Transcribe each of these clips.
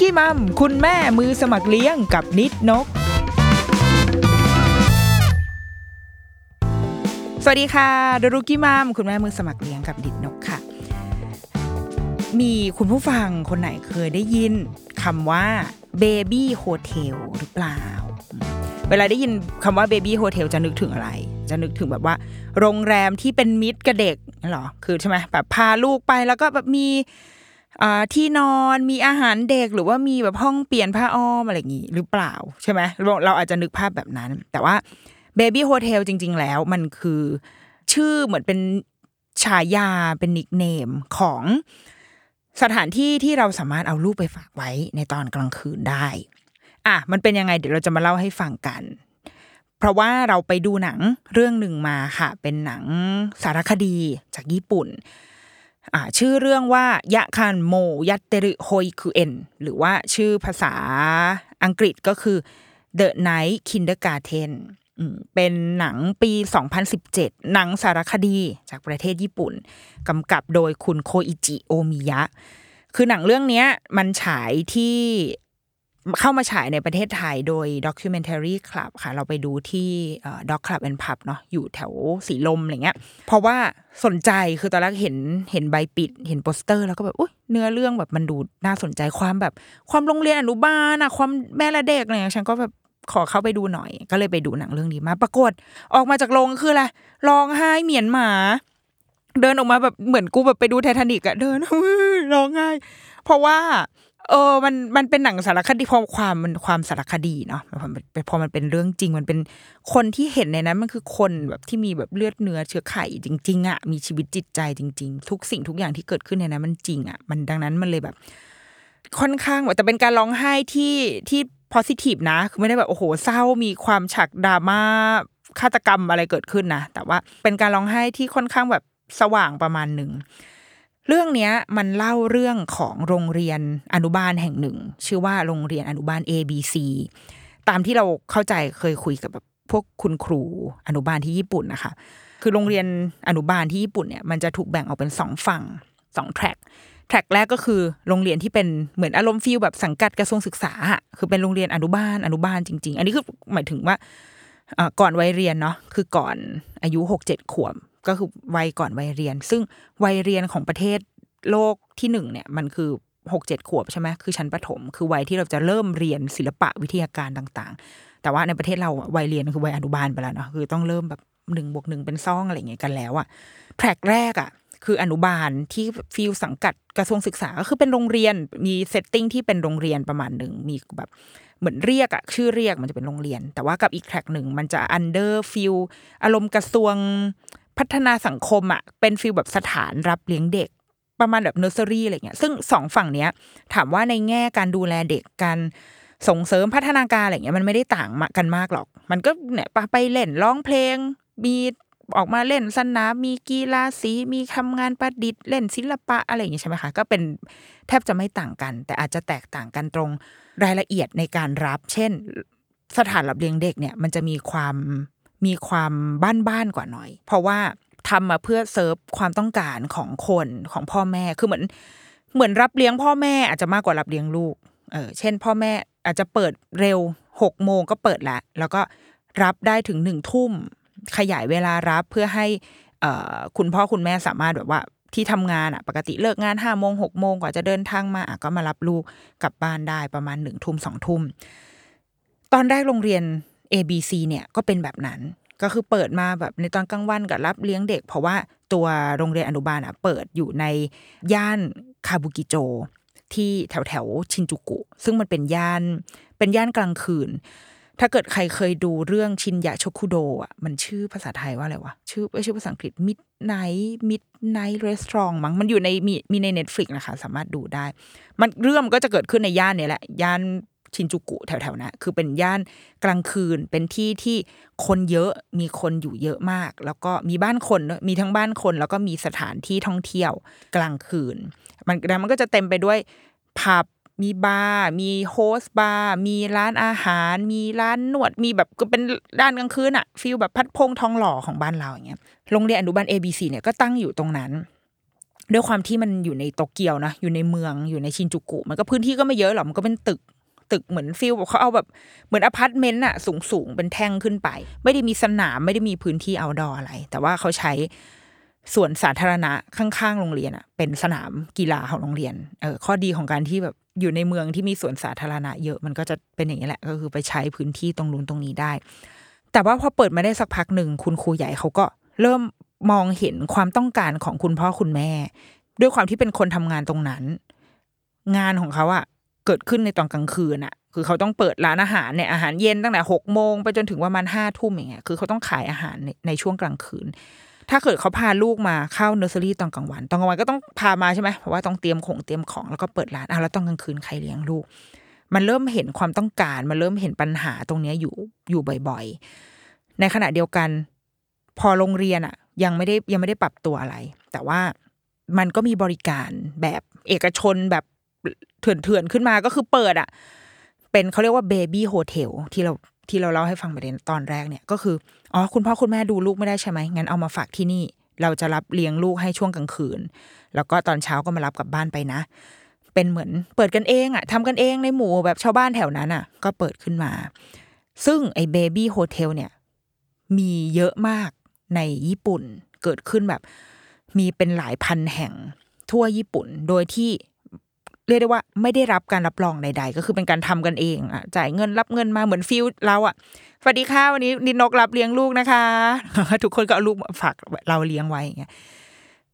กี้มัมคุณแม่มือสมัครเลี้ยงกับนิดนก สวัสดีค่ะดรุกี้มัมคุณแม่มือสมัครเลี้ยงกับนิดนกค่ะ มีคุณผู้ฟังคนไหนเคยได้ยินคำว่า baby hotel หรือเปล่า เวลาได้ยินคำว่า baby hotel จะนึกถึงอะไร จะนึกถึงแบบว่า โรงแรมที่เป็นมิตรกับเด็กนั่นหรอ คือใช่ไหมแบบพาลูกไปแล้วก็แบบมี ที่นอนมีอาหารเด็กหรือว่ามีแบบห้องเปลี่ยนผ้าอ้อมอะไรอย่างงี้หรือเปล่าใช่ไหมเราอาจจะนึกภาพแบบนั้น แต่ว่า baby hotel จริง ๆ แล้วมันคือชื่อเหมือนเป็นฉายาเป็นนิกเนมของสถานที่ที่เราสามารถเอาลูกไปฝากไว้ในตอนกลางคืนได้ อะมันเป็นยังไงเดี๋ยวเราจะมาเล่าให้ฟังกัน เพราะว่าเราไปดูหนังเรื่องหนึ่งมาค่ะ เป็นหนังสารคดีจากญี่ปุ่น ชื่อเรื่องว่ายะคันโมยัตเตรุโฮยคุเอ็นหรือว่าชื่อภาษาอังกฤษก็คือ The Night Kindergarten เป็นหนังปี 2017 หนังสารคดีจากประเทศญี่ปุ่นกำกับโดยคุณโคอิจิโอมิยะ คือหนังเรื่องนี้มันฉายที่ เข้ามาฉายในประเทศไทยโดย Documentary Club ค่ะ เราไปดูที่ด็อกคลับแอนพับเนาะอยู่แถวสีลมอะไรเงี้ย เพราะว่าสนใจคือตอนแรกเห็นเห็นใบปิด เห็นโปสเตอร์ แล้วก็แบบอุ้ยเนื้อเรื่องแบบมันดูน่าสนใจความแบบ ความโรงเรียนอนุบาลอะความแม่และเด็กอะไรเงี้ยฉันก็แบบขอเข้าไปดูหน่อย ก็เลยไปดูหนังเรื่องนี้มา ปรากฏออกมาจากโรงคืออะไรร้องไห้เหมียนหมา เดินออกมาแบบเหมือนกูแบบไปดูไททานิกอะเดินร้องไห้เพราะว่า เออมันมันเป็นหนังสารคดีพอความมันความสารคดีเนาะพอมันเป็นเรื่องจริงมันเป็นคนที่เห็นในนั้นมันคือคนแบบที่มีแบบเลือดเนื้อเชื้อไขจริง ๆอะมีชีวิตจิตใจจริง ๆ ทุกสิ่งทุกอย่างที่เกิดขึ้นในนั้นมันจริงอะมันดังนั้นมันเลยแบบ ค่อนข้างแต่เป็นการร้องไห้ที่ที่ positive นะ คือไม่ได้แบบโอ้โหเศร้ามีความฉากดราม่าฆาตกรรมอะไรเกิดขึ้นนะแต่ว่าเป็นการร้องไห้ที่ค่อนข้างแบบสว่างประมาณหนึ่ง เรื่องนี้มันเล่าเรื่องของโรงเรียนอนุบาลแห่งหนึ่ง ชื่อว่าโรงเรียนอนุบาล ABC ตามที่เราเข้าใจเคยคุยกับแบบพวกคุณครูอนุบาลที่ญี่ปุ่นนะคะ คือโรงเรียนอนุบาลที่ญี่ปุ่นเนี่ยมันจะถูกแบ่งออกเป็นสองฝั่งสองแทร็กแทร็กแรกก็คือโรงเรียนที่เป็นเหมือนอารมณ์ฟีลแบบสังกัดกระทรวงศึกษา คือเป็นโรงเรียนอนุบาลอนุบาลจริง ๆ อันนี้คือหมายถึงว่าอ่าก่อนวัยเรียนเนาะคือก่อนอายุหกเจ็ดขวบ ก็คือวัยก่อนวัยเรียน ซึ่งวัยเรียนของประเทศโลกที่หนึ่งเนี่ยมันคือหกเจ็ดขวบใช่ไหมคือชั้นประถม คือวัยที่เราจะเริ่มเรียนศิลปะวิทยาการต่างๆ แต่ว่าในประเทศเราอะวัยเรียนคือวัยอนุบาลไปแล้วเนาะคือต้องเริ่มแบบหนึ่งบวกหนึ่งเป็นสองอะไรอย่างเงี้ยกันแล้วอะ track แรกอะคืออนุบาลที่ feel สังกัดกระทรวงศึกษาก็คือเป็นโรงเรียนมี setting ที่เป็นโรงเรียนประมาณหนึ่งมีแบบเหมือนเรียกอะชื่อเรียกมันจะเป็นโรงเรียน แต่ว่ากับอีก track หนึ่งมันจะ under feel อารมณ์กระทรวง พัฒนาสังคมอะเป็น feel แบบสถานรับเลี้ยงเด็ก ประมาณแบบเนอร์เซอรี่อะไรเงี้ยซึ่งสองฝั่งเนี้ย ถามว่าในแง่การดูแลเด็กการส่งเสริมพัฒนาการอะไรเงี้ยมันไม่ได้ต่างกันมากหรอก มันก็เนี่ยไปเล่นร้องเพลงมีออกมาเล่นสนามมีกีฬาสีมีทำงานประดิษฐ์เล่นศิลปะอะไรอย่างงี้ใช่ไหมคะก็เป็นแทบจะไม่ต่างกัน แต่อาจจะแตกต่างกันตรงรายละเอียดในการรับ เช่น สถานรับเลี้ยงเด็กเนี่ยมันจะมีความ มีความบ้านๆกว่าหน่อย เพราะว่าทำมาเพื่อเซิร์ฟความต้องการของคนของพ่อแม่คือเหมือน เหมือนรับเลี้ยงพ่อแม่อาจจะมากกว่ารับเลี้ยงลูกเออเช่น พ่อแม่อาจจะเปิดเร็วหกโมงก็เปิดละแล้วก็รับได้ถึงหนึ่งทุ่ม ขยายเวลารับเพื่อให้เออคุณพ่อคุณแม่สามารถแบบว่าที่ทำงานอะปกติเลิกงานห้าโมงหกโมงกว่าจะเดินทางมาอะก็มารับลูกกลับบ้านได้ประมาณหนึ่งทุ่มสองทุ่มตอนแรกโรงเรียน A B C เนี่ยก็เป็นแบบนั้น ก็คือเปิดมาแบบในตอนกลางวันกับรับเลี้ยงเด็ก เพราะว่าตัวโรงเรียนอนุบาลอะเปิดอยู่ในย่านคาบุกิโจที่แถวแถวชินจูกุ ซึ่งมันเป็นย่านเป็นย่านกลางคืน ถ้าเกิดใครเคยดูเรื่องชินยะโชคุโดอะมันชื่อภาษาไทยว่าอะไรวะ ชื่อเอ้ยชื่อภาษาอังกฤษ Midnight Midnight Restaurant มั้งมันอยู่ในมีมีใน Netflix นะคะ สามารถดูได้ มันเรื่องมันก็จะเกิดขึ้นในย่านเนี้แหละ ย่าน ชินจูกุแถวๆนะคือเป็นย่านกลางคืนเป็นที่ที่คนเยอะมีคนอยู่เยอะมาก แล้วก็มีบ้านคนมีทั้งบ้านคน แล้วก็มีสถานที่ท่องเที่ยวกลางคืน มันแล้วมันก็จะเต็มไปด้วยผับมีบาร์มี host bar มีร้านอาหาร มีร้านนวดมีแบบก็เป็นด้านกลางคืนอะ feel แบบพัฒน์พงษ์ทองหล่อของบ้านเราอย่างเงี้ยโรงเรียนอนุบาล ABC เนี่ยก็ตั้งอยู่ตรงนั้นด้วยความที่มันอยู่ในโตเกียวนะอยู่ในเมืองอยู่ในชินจูกุ มันก็พื้นที่ก็ไม่เยอะหรอกมันก็เป็นตึก ตึกเหมือน feel แบบเขาเอาแบบเหมือนอพาร์ตเมนต์อะสูงสูงเป็นแท่งขึ้นไป ไม่ได้มีสนามไม่ได้มีพื้นที่เอาดออะไร แต่ว่าเขาใช้ส่วนสาธารณะข้างๆโรงเรียนอะเป็นสนามกีฬาของโรงเรียนเออข้อดีของการที่แบบอยู่ในเมืองที่มีสวนสาธารณะเยอะมันก็จะเป็นอย่างนี้แหละ ก็คือไปใช้พื้นที่ตรงนู้นตรงนี้ได้ แต่ว่าพอเปิดมาได้สักพักหนึ่งคุณครูใหญ่เขาก็เริ่มมองเห็นความต้องการของคุณพ่อคุณแม่ ด้วยความที่เป็นคนทำงานตรงนั้น งานของเขาอะ เกิดขึ้นในตอนกลางคืนอะคือเขาต้องเปิดร้านอาหารเนี่ยอาหารเย็นตั้งแต่หกโมงไปจนถึงประมาณห้าทุ่มอย่างเงี้ยคือเขาต้องขายอาหารในในช่วงกลางคืน ถ้าเกิดเขาพาลูกมาเข้าเนอร์เซอรี่ตอนกลางวัน ตอนกลางวันก็ต้องพามาใช่ไหมเพราะว่าต้องเตรียมของเตรียมของแล้วก็เปิดร้านอะแล้วตอนกลางคืนใครเลี้ยงลูก มันเริ่มเห็นความต้องการมันเริ่มเห็นปัญหาตรงเนี้ยอยู่อยู่บ่อย ๆ ในขณะเดียวกัน พอโรงเรียนอะยังไม่ได้ยังไม่ได้ปรับตัวอะไร แต่ว่ามันก็มีบริการแบบเอกชนแบบ เถื่อนๆขึ้นมาก็คือเปิดอะ เป็นเขาเรียกว่า baby hotel ที่เราที่เราเล่าให้ฟังไปในตอนแรกเนี่ยก็คืออ๋อคุณพ่อคุณแม่ดูลูกไม่ได้ใช่ไหมงั้นเอามาฝากที่นี่ เราจะรับเลี้ยงลูกให้ช่วงกลางคืน แล้วก็ตอนเช้าก็มารับกลับบ้านไปนะ เป็นเหมือนเปิดกันเองอะทำกันเองในหมู่แบบชาวบ้านแถวนั้นอะก็เปิดขึ้นมา ซึ่งไอ้ baby hotel เนี่ยมีเยอะมากในญี่ปุ่นเกิดขึ้นแบบ มีเป็นหลายพันแห่งทั่วญี่ปุ่น โดยที่ เรียกได้ว่าไม่ได้รับการรับรองใด ๆ ก็คือเป็นการทำกันเองอะจ่ายเงินรับเงินมาเหมือน feel เราอะสวัสดีค่ะวันนี้นิดนกรับเลี้ยงลูกนะคะ ทุกคนก็เอาลูกฝากเราเลี้ยงไว้อย่างเงี้ย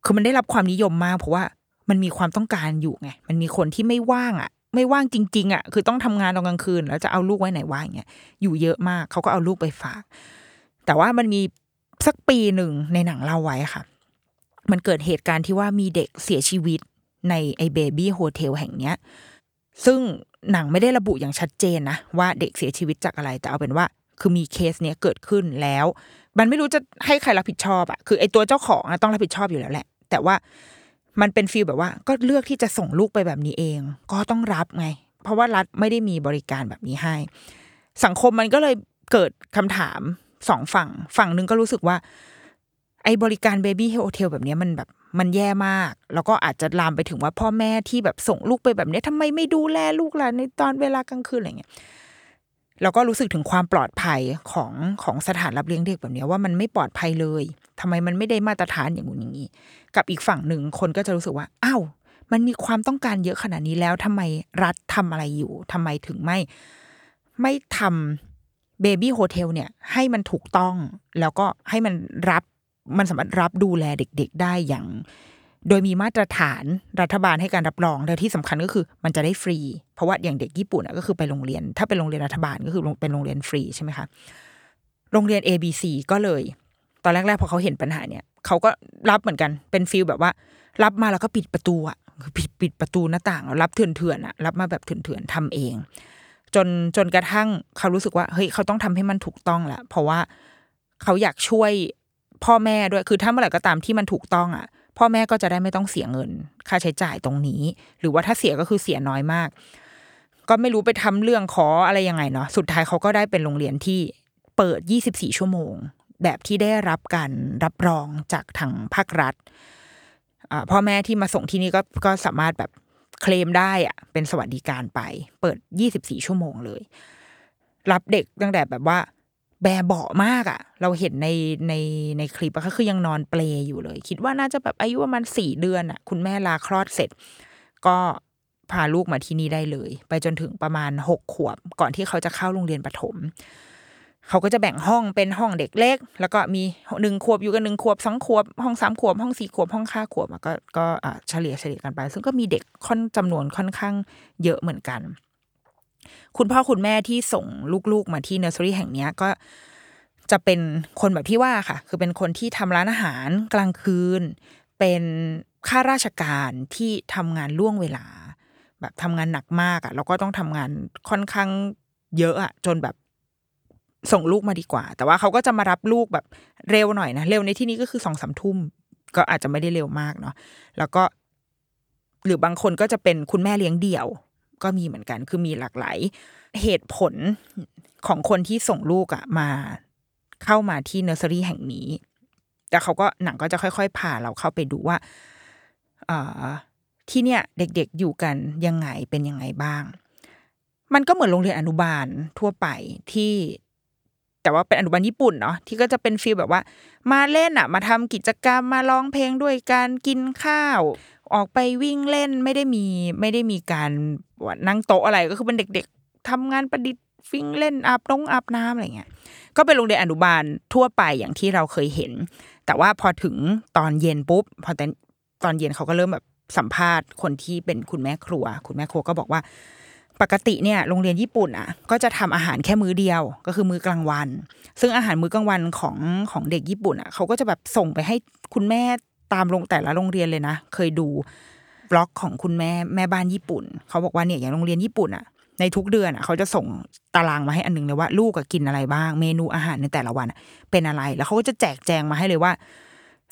คือมันได้รับความนิยมมากเพราะว่ามันมีความต้องการอยู่ไงมันมีคนที่ไม่ว่างอะ ไม่ว่างจริง ๆอะคือต้องทำงานตอนกลางคืน แล้วจะเอาลูกไว้ไหนวะอย่างเงี้ยอยู่เยอะมากเขาก็เอาลูกไปฝาก แต่ว่ามันมีสักปีหนึ่งในหนังเล่าไว้ค่ะ มันเกิดเหตุการณ์ที่ว่ามีเด็กเสียชีวิต ในไอเบบี้โฮเทลแห่งเนี้ยซึ่งหนังไม่ได้ระบุอย่างชัดเจนนะ ว่าเด็กเสียชีวิตจากอะไร แต่เอาเป็นว่า คือมีเคสเนี้ยเกิดขึ้นแล้ว มันไม่รู้จะให้ใครรับผิดชอบอะคือไอตัวเจ้าของอะต้องรับผิดชอบอยู่แล้วแหละ แต่ว่ามันเป็น feel แบบว่า ก็เลือกที่จะส่งลูกไปแบบนี้เอง ก็ต้องรับไง เพราะว่ารัฐไม่ได้มีบริการแบบนี้ให้ สังคมมันก็เลยเกิดคำถามสองฝั่ง ฝั่งหนึ่งก็รู้สึกว่า ไอ้บริการ baby hotel แบบนี้มันแบบมันแย่มาก แล้วก็อาจจะลามไปถึงว่าพ่อแม่ที่แบบส่งลูกไปแบบนี้ทำไมไม่ดูแลลูกล่ะในตอนเวลากลางคืนอะไรเงี้ยเราก็รู้สึกถึงความปลอดภัยของของสถานรับเลี้ยงเด็กแบบนี้ว่ามันไม่ปลอดภัยเลยทำไมมันไม่ได้มาตรฐานอย่างนู้นอย่างนี้ กับอีกฝั่งหนึ่งคนก็จะรู้สึกว่าอ้าวมันมีความต้องการเยอะขนาดนี้แล้วทำไมรัฐทำอะไรอยู่ทำไมถึงไม่ไม่ทำ baby hotel เนี่ยให้มันถูกต้องแล้วก็ให้มันรับ มันสามารถรับดูแลเด็ก ๆ ได้อย่าง โดยมีมาตรฐานรัฐบาลให้การรับรองและที่สำคัญก็คือมันจะได้ฟรี เพราะว่าอย่างเด็กญี่ปุ่นก็คือไปโรงเรียน ถ้าเป็นโรงเรียนรัฐบาลก็คือเป็นโรงเรียนฟรีใช่ไหมคะโรงเรียน ABC ก็เลย ตอนแรกๆพอเขาเห็นปัญหาเนี่ยเขาก็รับเหมือนกันเป็นฟิลแบบว่า รับมาแล้วก็ปิดประตูอะปิดปิดประตูหน้าต่างรับเถื่อนๆอะรับมาแบบเถื่อนๆทำเอง จนจนกระทั่งเขารู้สึกว่าเฮ้ยเขาต้องทำให้มันถูกต้องละเพราะว่าเขาอยากช่วย พ่อแม่ด้วยคือถ้าเมื่อไหร่ก็ตามที่มันถูกต้องอะ พ่อแม่ก็จะได้ไม่ต้องเสียเงิน ค่าใช้จ่ายตรงนี้ หรือว่าถ้าเสียก็คือเสียน้อยมาก ก็ไม่รู้ไปทำเรื่องขออะไรยังไงเนาะสุดท้ายเขาก็ได้เป็นโรงเรียนที่เปิด 24 ชั่วโมง แบบที่ได้รับการรับรองจากทางภาครัฐพ่อแม่ที่มาส่งที่นี่ก็ก็สามารถแบบเคลมได้อะเป็นสวัสดิการไป เปิด 24 ชั่วโมงเลย รับเด็กตั้งแต่แบบว่า แบเบาะมากอะเราเห็นในในในคลิปอะก็คือยังนอนเปลอยู่เลย คิดว่าน่าจะแบบอายุประมาณสี่เดือนอะคุณแม่ลาคลอดเสร็จ ก็พาลูกมาที่นี่ได้เลย ไปจนถึงประมาณหกขวบ ก่อนที่เขาจะเข้าโรงเรียนประถม เขาก็จะแบ่งห้องเป็นห้องเด็กเล็ก แล้วก็มีหนึ่งขวบอยู่กันหนึ่งขวบสองขวบ ห้องสามขวบ ห้องสี่ขวบ ห้องห้าขวบก็ก็เฉลี่ยเฉลี่ยกันไป ซึ่งก็มีเด็กค่อนจำนวนค่อนข้างเยอะเหมือนกัน คุณพ่อคุณแม่ที่ส่งลูกๆมาที่เนอร์เซอรี่แห่งเนี้ยก็จะเป็นคนแบบที่ว่าค่ะ คือเป็นคนที่ทำร้านอาหารกลางคืน เป็นข้าราชการที่ทำงานล่วงเวลา แบบทำงานหนักมากอะ่ะแล้วก็ต้องทำงานค่อนข้างเยอะอะ่ะ จนแบบส่งลูกมาดีกว่า แต่ว่าเขาก็จะมารับลูกแบบเร็วหน่อยนะเร็วในที่นี้ก็คือสองสามทุ่มก็อาจจะไม่ได้เร็วมากเนาะแล้วก็ หรือบางคนก็จะเป็นคุณแม่เลี้ยงเดี่ยว ก็มีเหมือนกัน คือมีหลากหลายเหตุผลของคนที่ส่งลูกอะมาเข้ามาที่เนอร์เซอรี่แห่งนี้ แต่เขาก็หนังก็จะค่อยๆพาเราเข้าไปดูว่าอ่าที่เนี่ยเด็กๆอยู่กันยังไงเป็นยังไงบ้าง มันก็เหมือนโรงเรียนอนุบาลทั่วไปที่ แต่ว่าเป็นอนุบาลญี่ปุ่นเนาะที่ก็จะเป็นฟีลแบบว่า มาเล่นอะมาทำกิจกรรมมาร้องเพลงด้วยการกินข้าว ออกไปวิ่งเล่นไม่ได้มีไม่ได้มีการว่านั่งโต๊ะอะไรก็คือเป็นเด็ก ๆทำงานประดิษฐ์วิ่งเล่นอาบน้องอาบน้ำอะไรเงี้ยก็เป็นโรงเรียนอนุบาลทั่วไปอย่างที่เราเคยเห็น แต่ว่าพอถึงตอนเย็นปุ๊บพอตอนตอนเย็นเขาก็เริ่มแบบสัมภาษณ์คนที่เป็นคุณแม่ครัว คุณแม่ครัวก็บอกว่า ปกติเนี่ยโรงเรียนญี่ปุ่นอะ ก็จะทำอาหารแค่มื้อเดียว ก็คือมื้อกลางวัน ซึ่งอาหารมื้อกลางวันของของเด็กญี่ปุ่นอะเขาก็จะแบบส่งไปให้คุณแม่ ตามโรงแต่ละโรงเรียนเลยนะ เคยดูบล็อกของคุณแม่แม่บ้านญี่ปุ่น เขาบอกว่าเนี่ยอย่างโรงเรียนญี่ปุ่นอะในทุกเดือนอะเขาจะส่งตารางมาให้อันหนึงเลยว่าลูกกินอะไรบ้าง เมนูอาหารในแต่ละวันเป็นอะไร แล้วเขาก็จะแจกแจงมาให้เลยว่า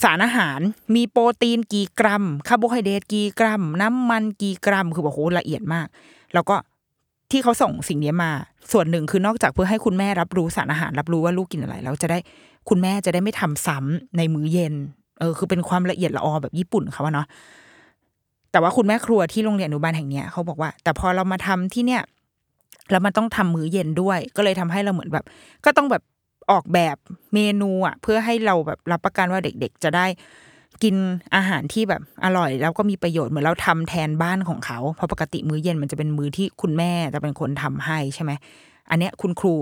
สารอาหารมีโปรตีนกี่กรัมคาร์โบไฮเดรตกี่กรัม น้ำมันกี่กรัม คือแบบโหละเอียดมาก แล้วก็ที่เขาส่งสิ่งนี้มา ส่วนหนึ่งคือนอกจากเพื่อให้คุณแม่รับรู้สารอาหาร รับรู้ว่าลูกกินอะไรแล้วจะได้คุณแม่จะได้ไม่ทำซ้ำในมื้อเย็น เออคือเป็นความละเอียดละออแบบญี่ปุ่นเขาว่าเนาะแต่ว่าคุณแม่ครัวที่โรงเรียนอนุบาลแห่งเนี้ยเขาบอกว่า แต่พอเรามาทำที่เนี่ยแล้วมันต้องทำมื้อเย็นด้วย ก็เลยทำให้เราเหมือนแบบ ก็ต้องแบบออกแบบเมนูอะ เพื่อให้เราแบบรับประกันว่าเด็กๆ จะได้กินอาหารที่แบบอร่อย แล้วก็มีประโยชน์เหมือนเราทำแทนบ้านของเขาเพราะปกติมื้อเย็นมันจะเป็นมื้อที่คุณแม่จะเป็นคนทำให้ใช่ไหมอันเนี้ยคุณครู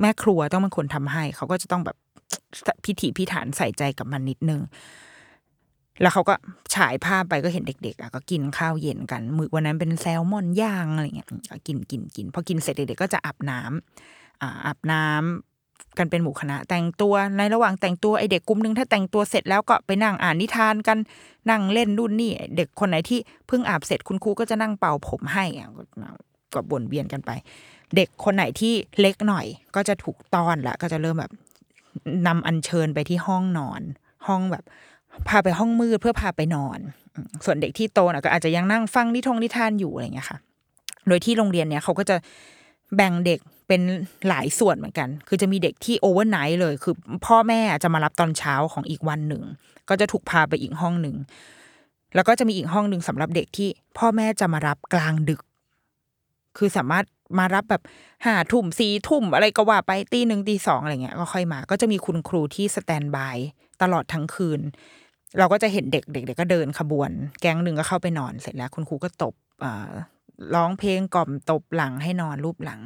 แม่ครัวต้องเป็นคนทำให้ เขาก็จะต้องแบบ พิถีพิถันใส่ใจกับมันนิดนึง แล้วเขาก็ฉายภาพไปก็เห็นเด็กๆอะก็กินข้าวเย็นกัน มื้อวันนั้นเป็นแซลมอนย่างอะไรเงี้ยก็กินกินกินพอกินเสร็จเด็กๆก็จะอาบน้ำอ่าอาบน้ำกันเป็นหมู่คณะ แต่งตัวในระหว่างแต่งตัวไอเด็กกลุ่มหนึงถ้าแต่งตัวเสร็จแล้วก็ไปนั่งอ่านนิทานกันนั่งเล่นนู่นนี่เด็กคนไหนที่เพิ่งอาบเสร็จคุณครูก็จะนั่งเป่าผมให้อะก็ก็วนเวียนกันไป เด็กคนไหนที่เล็กหน่อย ก็จะถูกต้อนละก็จะเริ่มแบบ นำอัญเชิญไปที่ห้องนอน ห้องแบบ พาไปห้องมืดเพื่อพาไปนอน ส่วนเด็กที่โตนะก็อาจจะยังนั่งฟังนิทงนิทานอยู่อะไรอย่างเงี้ยค่ะ โดยที่โรงเรียนเนี่ยเขาก็จะแบ่งเด็กเป็นหลายส่วนเหมือนกัน คือจะมีเด็กที่ overnight เลย คือพ่อแม่จะมารับตอนเช้าของอีกวันหนึ่ง ก็จะถูกพาไปอีกห้องหนึ่ง แล้วก็จะมีอีกห้องหนึ่งสำหรับเด็กที่พ่อแม่จะมารับกลางดึก คือสามารถ มารับแบบห้าทุ่มสี่ทุ่มอะไรก็ว่าไปตีหนึ่งตีสองอะไรเงี้ยก็ค่อยมา ก็จะมีคุณครูที่สแตนบายตลอดทั้งคืน เราก็จะเห็นเด็กเด็กๆก็เดินขบวน แก๊งหนึ่งก็เข้าไปนอนเสร็จแล้ว คุณครูก็ตบอ่าร้องเพลงกล่อมตบหลังให้นอนรูปหลัง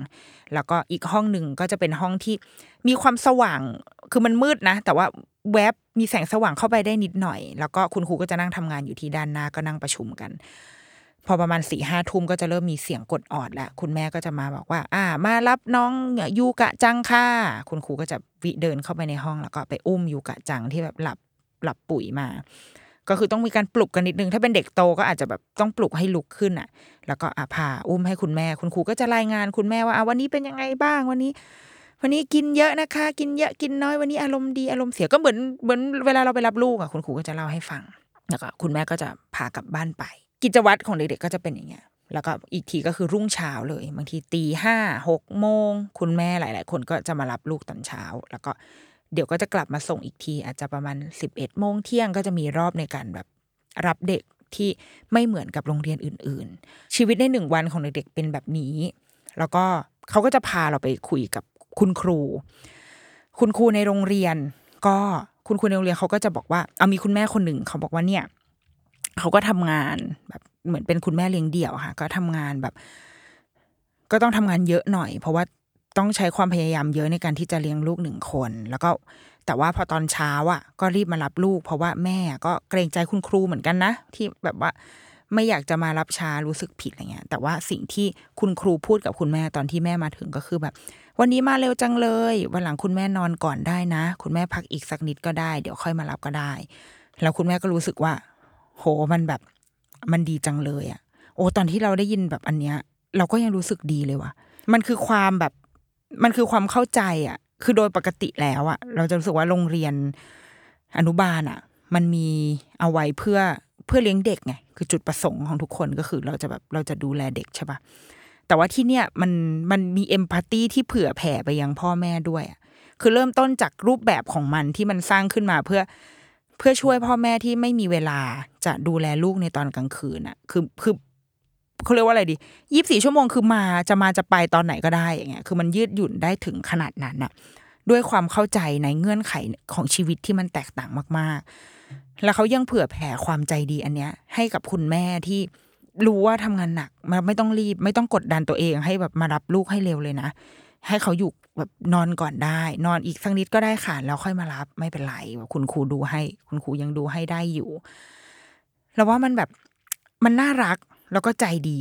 แล้วก็อีกห้องหนึ่งก็จะเป็นห้องที่มีความสว่าง คือมันมืดนะ แต่ว่าแวบมีแสงสว่างเข้าไปได้นิดหน่อย แล้วก็คุณครูก็จะนั่งทำงานอยู่ที่ด้านหน้าก็นั่งประชุมกัน พอประมาณสี่ห้าทุ่มก็จะเริ่มมีเสียงกดออดแล้วคุณแม่ก็จะมาบอกว่า อ่า มารับน้องยูกะจังค่ะ คุณครูก็จะวิเดินเข้าไปในห้องแล้วก็ไปอุ้มยูกะจังที่แบบหลับหลับปุ๋ยมา ก็คือต้องมีการปลุกกันนิดนึง ถ้าเป็นเด็กโตก็อาจจะแบบต้องปลุกให้ลุกขึ้นอะ แล้วก็อะพาอุ้มให้คุณแม่ คุณครูก็จะรายงานคุณแม่ว่าอะวันนี้เป็นยังไงบ้างวันนี้ วันนี้กินเยอะนะคะ กินเยอะกินน้อยวันนี้อารมณ์ดีอารมณ์เสียก็เหมือนเหมือนเวลาเราไปรับลูกอะคุณครูก็จะเล่าให้ฟังแล้วก็คุณแม่ก็จะพากลับบ้านไป กิจวัตรของเด็กๆก็จะเป็นอย่างเงี้ยแล้วก็อีกทีก็คือรุ่งเช้าเลย บางทีตีห้าหกโมง คุณแม่หลาย ๆ คนก็จะมารับลูกตอนเช้า แล้วก็เดี๋ยวก็จะกลับมาส่งอีกที อาจจะประมาณสิบเอ็ดโมงเที่ยงก็จะมีรอบในการแบบรับเด็กที่ไม่เหมือนกับโรงเรียนอื่น ๆ ชีวิตในหนึ่งวันของเด็ก ๆ เป็นแบบนี้ แล้วก็เขาก็จะพาเราไปคุยกับคุณครู คุณครูในโรงเรียน ก็คุณครูในโรงเรียนเขาก็จะบอกว่าเอามีคุณแม่คนหนึ่งเขาบอกว่าเนี่ย เขาก็ทำงานแบบเหมือนเป็นคุณแม่เลี้ยงเดี่ยวค่ะ ก็ทำงานแบบ ก็ต้องทำงานเยอะหน่อย เพราะว่าต้องใช้ความพยายามเยอะในการที่จะเลี้ยงลูกหนึ่งคน แล้วก็แต่ว่าพอตอนเช้าอะ ก็รีบมารับลูก เพราะว่าแม่ก็เกรงใจคุณครูเหมือนกันนะ ที่แบบว่าไม่อยากจะมารับช้ารู้สึกผิดอะไรเงี้ย แต่ว่าสิ่งที่คุณครูพูดกับคุณแม่ตอนที่แม่มาถึงก็คือแบบ วันนี้มาเร็วจังเลย วันหลังคุณแม่นอนก่อนได้นะ คุณแม่พักอีกสักนิดก็ได้ เดี๋ยวค่อยมารับก็ได้ แล้วคุณแม่ก็รู้สึกว่า โหมันแบบมันดีจังเลยอะโอ้ตอนที่เราได้ยินแบบอันเนี้ย เราก็ยังรู้สึกดีเลยว่ะ มันคือความแบบมันคือความเข้าใจอะคือโดยปกติแล้วอะเราจะรู้สึกว่าโรงเรียนอนุบาลอะมันมีเอาไว้เพื่อเพื่อเลี้ยงเด็กไงคือจุดประสงค์ของทุกคนก็คือเราจะแบบเราจะดูแลเด็กใช่ปะแต่ว่าที่เนี่ยมันมันมีเอมพัตตีที่เผื่อแผ่ไปยังพ่อแม่ด้วยอะคือเริ่มต้นจากรูปแบบของมันที่มันสร้างขึ้นมาเพื่อ เพื่อช่วยพ่อแม่ที่ไม่มีเวลาจะดูแลลูกในตอนกลางคืนอะคือคือเขาเรียกว่าอะไรดียี่บสี่ชั่วโมงคือมาจะมาจะไปตอนไหนก็ได้อย่างเงี้ยคือมันยืดหยุ่นได้ถึงขนาดนั้นอะด้วยความเข้าใจในเงื่อนไขของชีวิตที่มันแตกต่างมาก ๆ แล้วเขายังเผื่อแผ่ความใจดีอันเนี้ย ให้กับคุณแม่ที่รู้ว่าทำงานหนักมันไม่ต้องรีบ ไม่ต้องกดดันตัวเองให้แบบมารับลูกให้เร็วเลยนะ ให้เขาอยู่แบบนอนก่อนได้ นอนอีกสักนิดก็ได้ค่ะแล้วค่อยมารับไม่เป็นไรคุณครูดูให้ คุณครูยังดูให้ได้อยู่แล้วว่ามันแบบมันน่ารักแล้วก็ใจดี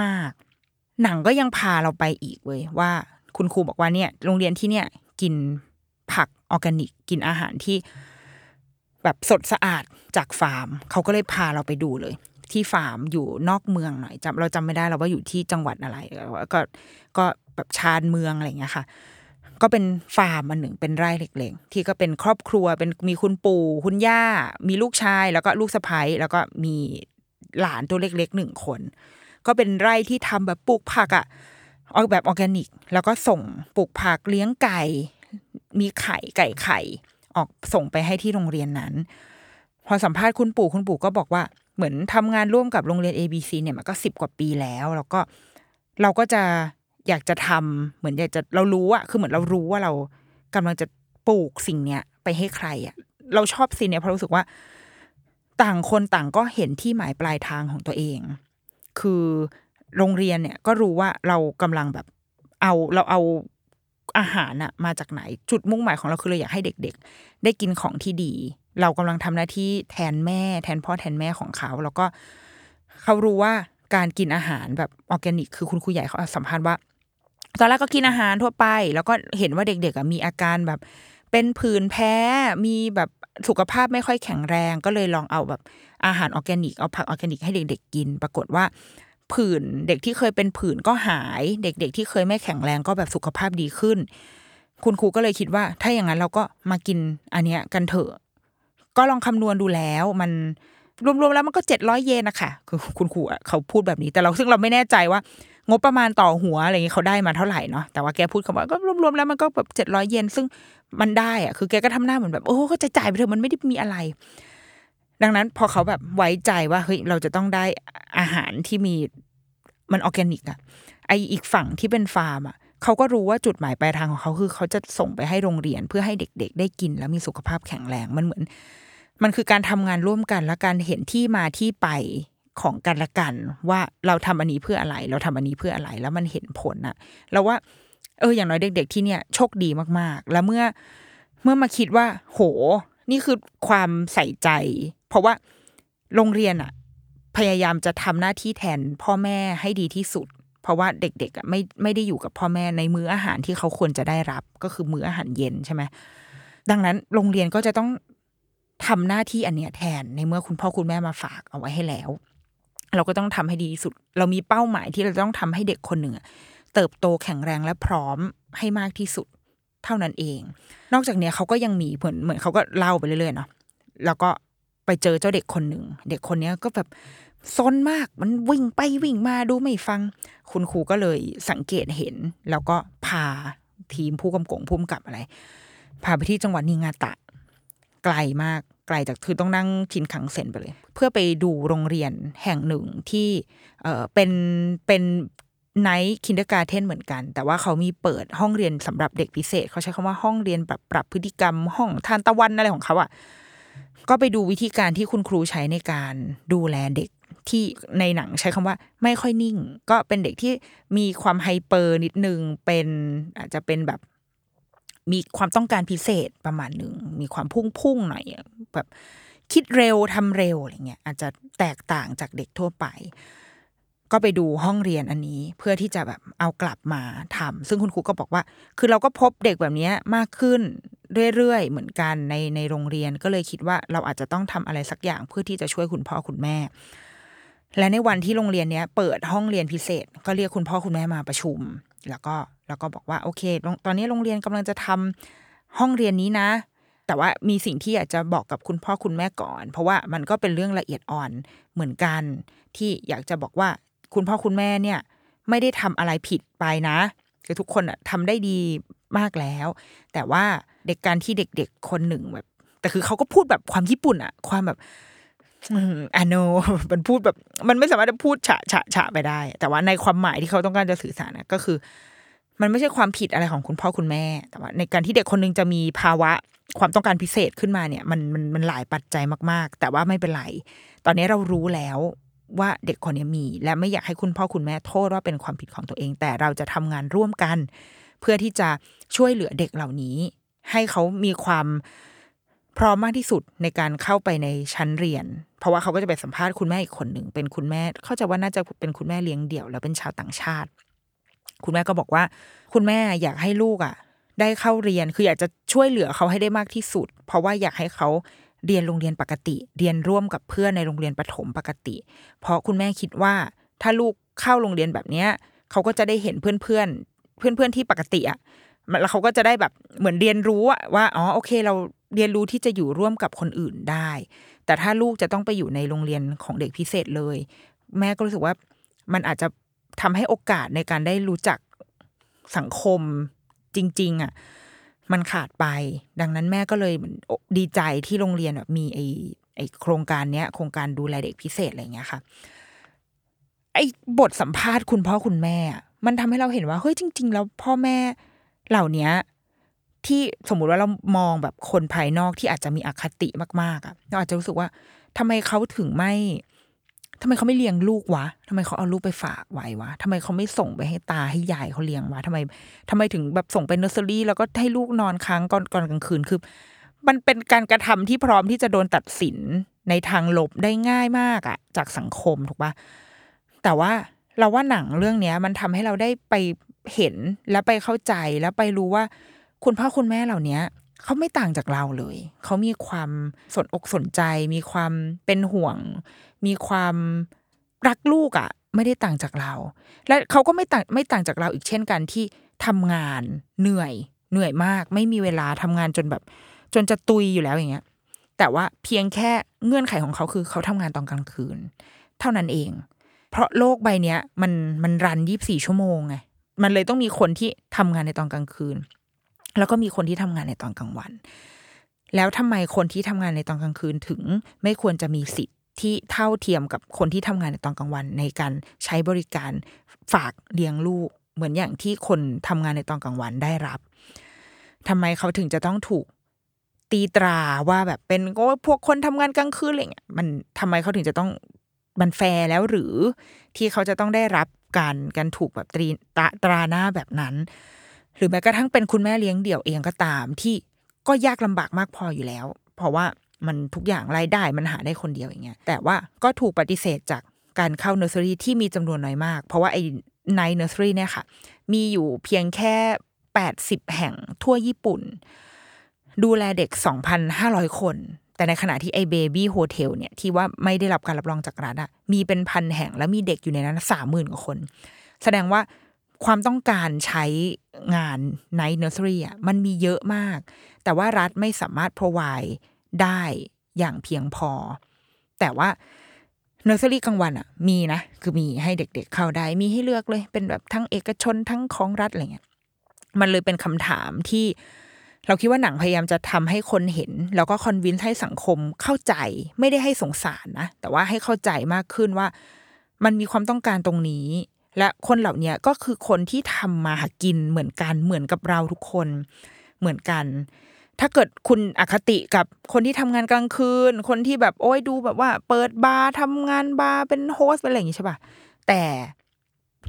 มากๆ หนังก็ยังพาเราไปอีกเว้ยว่า คุณครูบอกว่าเนี่ย โรงเรียนที่เนี่ย กินผักออร์แกนิก กินอาหารที่ แบบสดสะอาดจากฟาร์ม เขาก็เลยพาเราไปดูเลย ที่ฟาร์มอยู่นอกเมืองหน่อยจำเราจำไม่ได้เราว่าอยู่ที่จังหวัดอะไรก็ก็ แบบชานเมืองอะไรอย่างเงี้ยค่ะ ก็เป็นฟาร์มอันหนึ่งเป็นไร่เล็กๆที่ก็เป็นครอบครัวเป็นมีคุณปู่คุณย่า มีลูกชาย แล้วก็ลูกสะใภ้แล้วก็มีหลานตัวเล็กๆหนึ่งคน ก็เป็นไร่ที่ทำแบบปลูกผักอะออกแบบออร์แกนิก แล้วก็ส่งปลูกผักเลี้ยงไก่ มีไข่ไก่ไข่ ออกส่งไปให้ที่โรงเรียนนั้น พอสัมภาษณ์คุณปู่คุณปู่ก็บอกว่าเหมือนทำงานร่วมกับโรงเรียน ABC เนี่ยมันก็สิบกว่าปีแล้ว แล้วก็เราก็จะ อยากจะทำเหมือนอยากจะเรารู้อะคือเหมือนเรารู้ว่าเรากำลังจะปลูกสิ่งเนี้ยไปให้ใครอะเราชอบสิ่งเนี้ยเพราะรู้สึกว่า ต่างคนต่างก็เห็นที่หมายปลายทางของตัวเอง คือโรงเรียนเนี่ยก็รู้ว่าเรากำลังแบบเอาเราเอาอาหารอะมาจากไหนจุดมุ่งหมายของเราคือเราอยากให้เด็ก ๆ ได้กินของที่ดี เรากำลังทำหน้าที่แทนแม่ แทนพ่อแทนแม่ของเขา แล้วก็เขารู้ว่าการกินอาหารแบบออร์แกนิก คือคุณครูใหญ่เขาสัมภาษณ์ว่า ตอนแรกก็กินอาหารทั่วไป แล้วก็เห็นว่าเด็กๆมีอาการแบบ เป็นผื่นแพ้มีแบบสุขภาพไม่ค่อยแข็งแรง ก็เลยลองเอาแบบอาหารออร์แกนิกเอาผักออร์แกนิกให้เด็ก ๆ กิน ปรากฏว่าผื่นเด็กที่เคยเป็นผื่นก็หาย เด็ก ๆ ที่เคยไม่แข็งแรงก็แบบสุขภาพดีขึ้น คุณครูก็เลยคิดว่า ถ้าอย่างนั้นเราก็มากินอันเนี้ยกันเถอะก็ลองคำนวณดูแล้วมันรวมๆแล้วมันก็เจ็ดร้อยเยนนะคะคือคุณครูเขาพูดแบบนี้แต่เราซึ่งเราไม่แน่ใจว่า งบประมาณต่อหัวอะไรอย่างนี้เขาได้มาเท่าไหร่เนาะแต่ว่าแกพูดคำว่าก็รวมๆแล้วมันก็แบบเจ็ดร้อยเยนซึ่งมันได้อะคือแกก็ทำหน้าเหมือนแบบโอ้ก็จะจ่ายไปเถอะมันไม่ได้มีอะไร ดังนั้นพอเขาแบบไว้ใจว่าเฮ้ยเราจะต้องได้อาหารที่มีมันออร์แกนิกอะไออีกฝั่งที่เป็นฟาร์มอะเขาก็รู้ว่าจุดหมายปลายทางของเขาคือ เขาจะส่งไปให้โรงเรียนเพื่อให้เด็ก ๆ ได้กินแล้วมีสุขภาพแข็งแรงมันเหมือน มันคือการทำงานร่วมกันและการเห็นที่มาที่ไป ของกันและกัน ว่าเราทำอันนี้เพื่ออะไร เราทำอันนี้เพื่ออะไร แล้วมันเห็นผลอะแล้วว่า เออ อย่างน้อยเด็ก ๆ ที่เนี่ยโชคดีมากๆ แล้วเมื่อเมื่อมาคิดว่า โห นี่คือความใส่ใจ เพราะว่าโรงเรียนอะพยายามจะทำหน้าที่แทนพ่อแม่ให้ดีที่สุด เพราะว่าเด็กๆอะไม่ไม่ได้อยู่กับพ่อแม่ในมื้ออาหารที่เขาควรจะได้รับ ก็คือมื้ออาหารเย็นใช่ไหมดังนั้นโรงเรียนก็จะต้องทำหน้าที่อันเนี้ยแทนในเมื่อคุณพ่อคุณแม่มาฝากเอาไว้ให้แล้ว เราก็ต้องทำให้ดีสุด เรามีเป้าหมายที่เราต้องทำให้เด็กคนหนึ่งเติบโตแข็งแรงและพร้อมให้มากที่สุดเท่านั้นเอง นอกจากนี้เขาก็ยังมีเหมือนเหมือนเขาก็เล่าไปเรื่อยๆเนาะแล้วก็ไปเจอเจ้าเด็กคนหนึ่งเด็กคนนี้ก็แบบซนมากมันวิ่งไปวิ่งมาดูไม่ฟัง คุณครูก็เลยสังเกตเห็น แล้วก็พาทีมผู้กำกงผู้กำกับอะไร พาไปที่จังหวัดนิงาตะ ไกลมาก ไกลจากคือต้องนั่งชินคังเซ็นไปเลย เพื่อไปดูโรงเรียนแห่งหนึ่งที่เออเป็นเป็น night kindergarten เหมือนกัน แต่ว่าเขามีเปิดห้องเรียนสำหรับเด็กพิเศษ เขาใช้คำว่าห้องเรียนแบบปรับพฤติกรรมห้องทานตะวันอะไรของเขาอะก็ไปดูวิธีการที่คุณครูใช้ในการดูแลเด็กที่ในหนังใช้คำว่าไม่ค่อยนิ่ง ก็เป็นเด็กที่มีความไฮเปอร์นิดนึงเป็นอาจจะเป็นแบบ มีความต้องการพิเศษประมาณหนึ่งมีความพุ่งพุ่งๆหน่อยแบบคิดเร็วทำเร็วอะไรเงี้ยอาจจะแตกต่างจากเด็กทั่วไป ก็ไปดูห้องเรียนอันนี้เพื่อที่จะแบบเอากลับมาทำซึ่งคุณครูก็บอกว่า คือเราก็พบเด็กแบบนี้มากขึ้นเรื่อยๆเหมือนกันในในโรงเรียนก็เลยคิดว่าเราอาจจะต้องทำอะไรสักอย่างเพื่อที่จะช่วยคุณพ่อคุณแม่ และในวันที่โรงเรียนเนี้ยเปิดห้องเรียนพิเศษ ก็เรียกคุณพ่อคุณแม่มาประชุม แล้วก็แล้วก็บอกว่าโอเค ตอนนี้โรงเรียนกำลังจะทำห้องเรียนนี้นะ แต่ว่ามีสิ่งที่อยากจะบอกกับคุณพ่อคุณแม่ก่อน เพราะว่ามันก็เป็นเรื่องละเอียดอ่อนเหมือนกัน ที่อยากจะบอกว่าคุณพ่อคุณแม่เนี่ย ไม่ได้ทำอะไรผิดไปนะคือทุกคนอะทำได้ดีมากแล้ว แต่ว่าเด็กการที่เด็กๆคนหนึ่งแบบ แต่คือเขาก็พูดแบบความญี่ปุ่นอะความแบบ อ่าโนมันพูดแบบ มันไม่สามารถจะพูดฉะฉะฉะไปได้ แต่ว่าในความหมายที่เขาต้องการจะสื่อสารนะก็คือ มันไม่ใช่ความผิดอะไรของคุณพ่อคุณแม่ แต่ว่า ในการที่เด็กคนหนึงจะมีภาวะความต้องการพิเศษขึ้นมาเนี่ย มันมันมันหลายปัจจัยมาก ๆ แต่ว่าไม่เป็นไร ตอนนี้เรารู้แล้วว่าเด็กคนนี้มี และไม่อยากให้คุณพ่อคุณแม่โทษว่าเป็นความผิดของตัวเอง แต่เราจะทำงานร่วมกัน เพื่อที่จะช่วยเหลือเด็กเหล่านี้ ให้เขามีความ พร้อมมากที่สุดในการเข้าไปในชั้นเรียน เพราะว่าเขาก็จะไปสัมภาษณ์คุณแม่อีกคนหนึ่งเป็นคุณแม่ เข้าใจว่าน่าจะเป็นคุณแม่เลี้ยงเดี่ยว แล้วเป็นชาวต่างชาติ คุณแม่ก็บอกว่า คุณแม่อยากให้ลูกอะ ได้เข้าเรียนคืออยากจะช่วยเหลือเขาให้ได้มากที่สุด เพราะว่าอยากให้เขาเรียนโรงเรียนปกติ เรียนร่วมกับเพื่อนในโรงเรียนประถมปกติ เพราะคุณแม่คิดว่า ถ้าลูกเข้าโรงเรียนแบบเนี้ยเขาก็จะได้เห็นเพื่อนเพื่อนเพื่อนเพื่อนที่ปกติอะแล้วเขาก็จะได้แบบเหมือนเรียนรู้อะว่าอ๋อโอเค เรา เรียนรู้ที่จะอยู่ร่วมกับคนอื่นได้ แต่ถ้าลูกจะต้องไปอยู่ในโรงเรียนของเด็กพิเศษเลย แม่ก็รู้สึกว่ามันอาจจะทำให้โอกาสในการได้รู้จักสังคมจริง ๆอะมันขาดไป ดังนั้นแม่ก็เลยดีใจที่โรงเรียนแบบมีไอไอโครงการเนี้ย โครงการดูแลเด็กพิเศษอะไรอย่างเงี้ยค่ะ ไอ้บทสัมภาษณ์คุณพ่อคุณแม่อะมันทำให้เราเห็นว่าเฮ้ยจริง ๆ แล้วพ่อแม่เหล่าเนี้ย ที่สมมุติว่าเรามองแบบคนภายนอกที่อาจจะมีอคติมากๆอะเราอาจจะรู้สึกว่าทำไมเขาถึงไม่ทำไมเขาไม่เลี้ยงลูกวะทำไมเขาเอาลูกไปฝากไว้วะทำไมเขาไม่ส่งไปให้ตาให้ยายเขาเลี้ยงวะทำไมทำไมถึงแบบส่งไปเนอร์เซอรี่แล้วก็ให้ลูกนอนค้างก่อนก่อนกลางคืนคือ มันเป็นการกระทำที่พร้อมที่จะโดนตัดสินในทางลบได้ง่ายมากอะจากสังคมถูกปะแต่ว่าเราว่าหนังเรื่องเนี้ย มันทำให้เราได้ไปเห็นและไปเข้าใจแล้วไปรู้ว่า คุณพ่อคุณแม่เหล่านี้เขาไม่ต่างจากเราเลย เขามีความสนอกสนใจ มีความเป็นห่วง มีความรักลูกอะ่ะ ไม่ได้ต่างจากเรา และเขาก็ไม่ต่างไม่ต่างจากเราอีกเช่นกันที่ทำงานเหนื่อยเหนื่อยมาก ไม่มีเวลาทำงานจนแบบ จนจะตุยอยู่แล้วอย่างเงี้ย แต่ว่าเพียงแค่เงื่อนไขของเขาคือเขาทำงานตอนกลางคืน เท่านั้นเอง เพราะโลกใบเนี้ย มันมันรันยี่บสี่ชั่วโมงไงมันเลยต้องมีคนที่ทำงานในตอนกลางคืน แล้วก็มีคนที่ทำงานในตอนกลางวัน แล้วทำไมคนที่ทำงานในตอนกลางคืนถึง ไม่ควรจะมีสิทธิ์ที่เท่าเทียมกับคนที่ทำงานในตอนกลางวัน ในการใช้บริการฝากเลี้ยงลูก เหมือนอย่างที่คนทำงานในตอนกลางวันได้รับทำไมเขาถึงจะต้องถูกตีตราว่าแบบเป็นโอ้พวกคนทำงานกลางคืนอะไรเงี้ยมันทำไมเขาถึงจะต้องมันแฟร์แล้วหรือที่เขาจะต้องได้รับการการถูกแบบตรีตราตราหน้าแบบนั้น หรือแม้กระทั่งเป็นคุณแม่เลี้ยงเดี่ยวเองก็ตามที่ก็ยากลำบากมากพออยู่แล้ว เพราะว่ามันทุกอย่างรายได้มันหาได้คนเดียวอย่างเงี้ยแต่ว่าก็ถูกปฏิเสธจากการเข้าเนอร์เซอรี่ที่มีจำนวนน้อยมาก เพราะว่าไอ้ night nursery เนี่ยค่ะ มีอยู่เพียงแค่ 80 แห่งทั่วญี่ปุ่น ดูแลเด็ก 2,500 คน แต่ในขณะที่ไอ้ baby hotel เนี่ย ที่ว่าไม่ได้รับการรับรองจากรัฐอะมีเป็นพันแห่งแล้วมีเด็กอยู่ในนั้นสามหมื่นกว่าคน แสดงว่า ความต้องการใช้งาน night nursery อะมันมีเยอะมาก แต่ว่ารัฐไม่สามารถ provide ได้อย่างเพียงพอ แต่ว่าเนอร์เซอรี่กลางวันอะมีนะ คือมีให้เด็กๆเข้าได้ มีให้เลือกเลย เป็นแบบทั้งเอกชนทั้งของรัฐอะไรเงี้ยมันเลยเป็นคำถามที่ เราคิดว่าหนังพยายามจะทำให้คนเห็น แล้วก็คอนวินให้สังคมเข้าใจ ไม่ได้ให้สงสารนะ แต่ว่าให้เข้าใจมากขึ้นว่า มันมีความต้องการตรงนี้ และคนเหล่านี้ก็คือคนที่ทำมาหากินเหมือนกันเหมือนกับเราทุกคนเหมือนกัน ถ้าเกิดคุณอคติกับคนที่ทำงานกลางคืน คนที่แบบโอ้ยดูแบบว่า เปิดบาร์ทำงานบาร์เป็น host เป็นอะไรอย่างงี้ใช่ปะแต่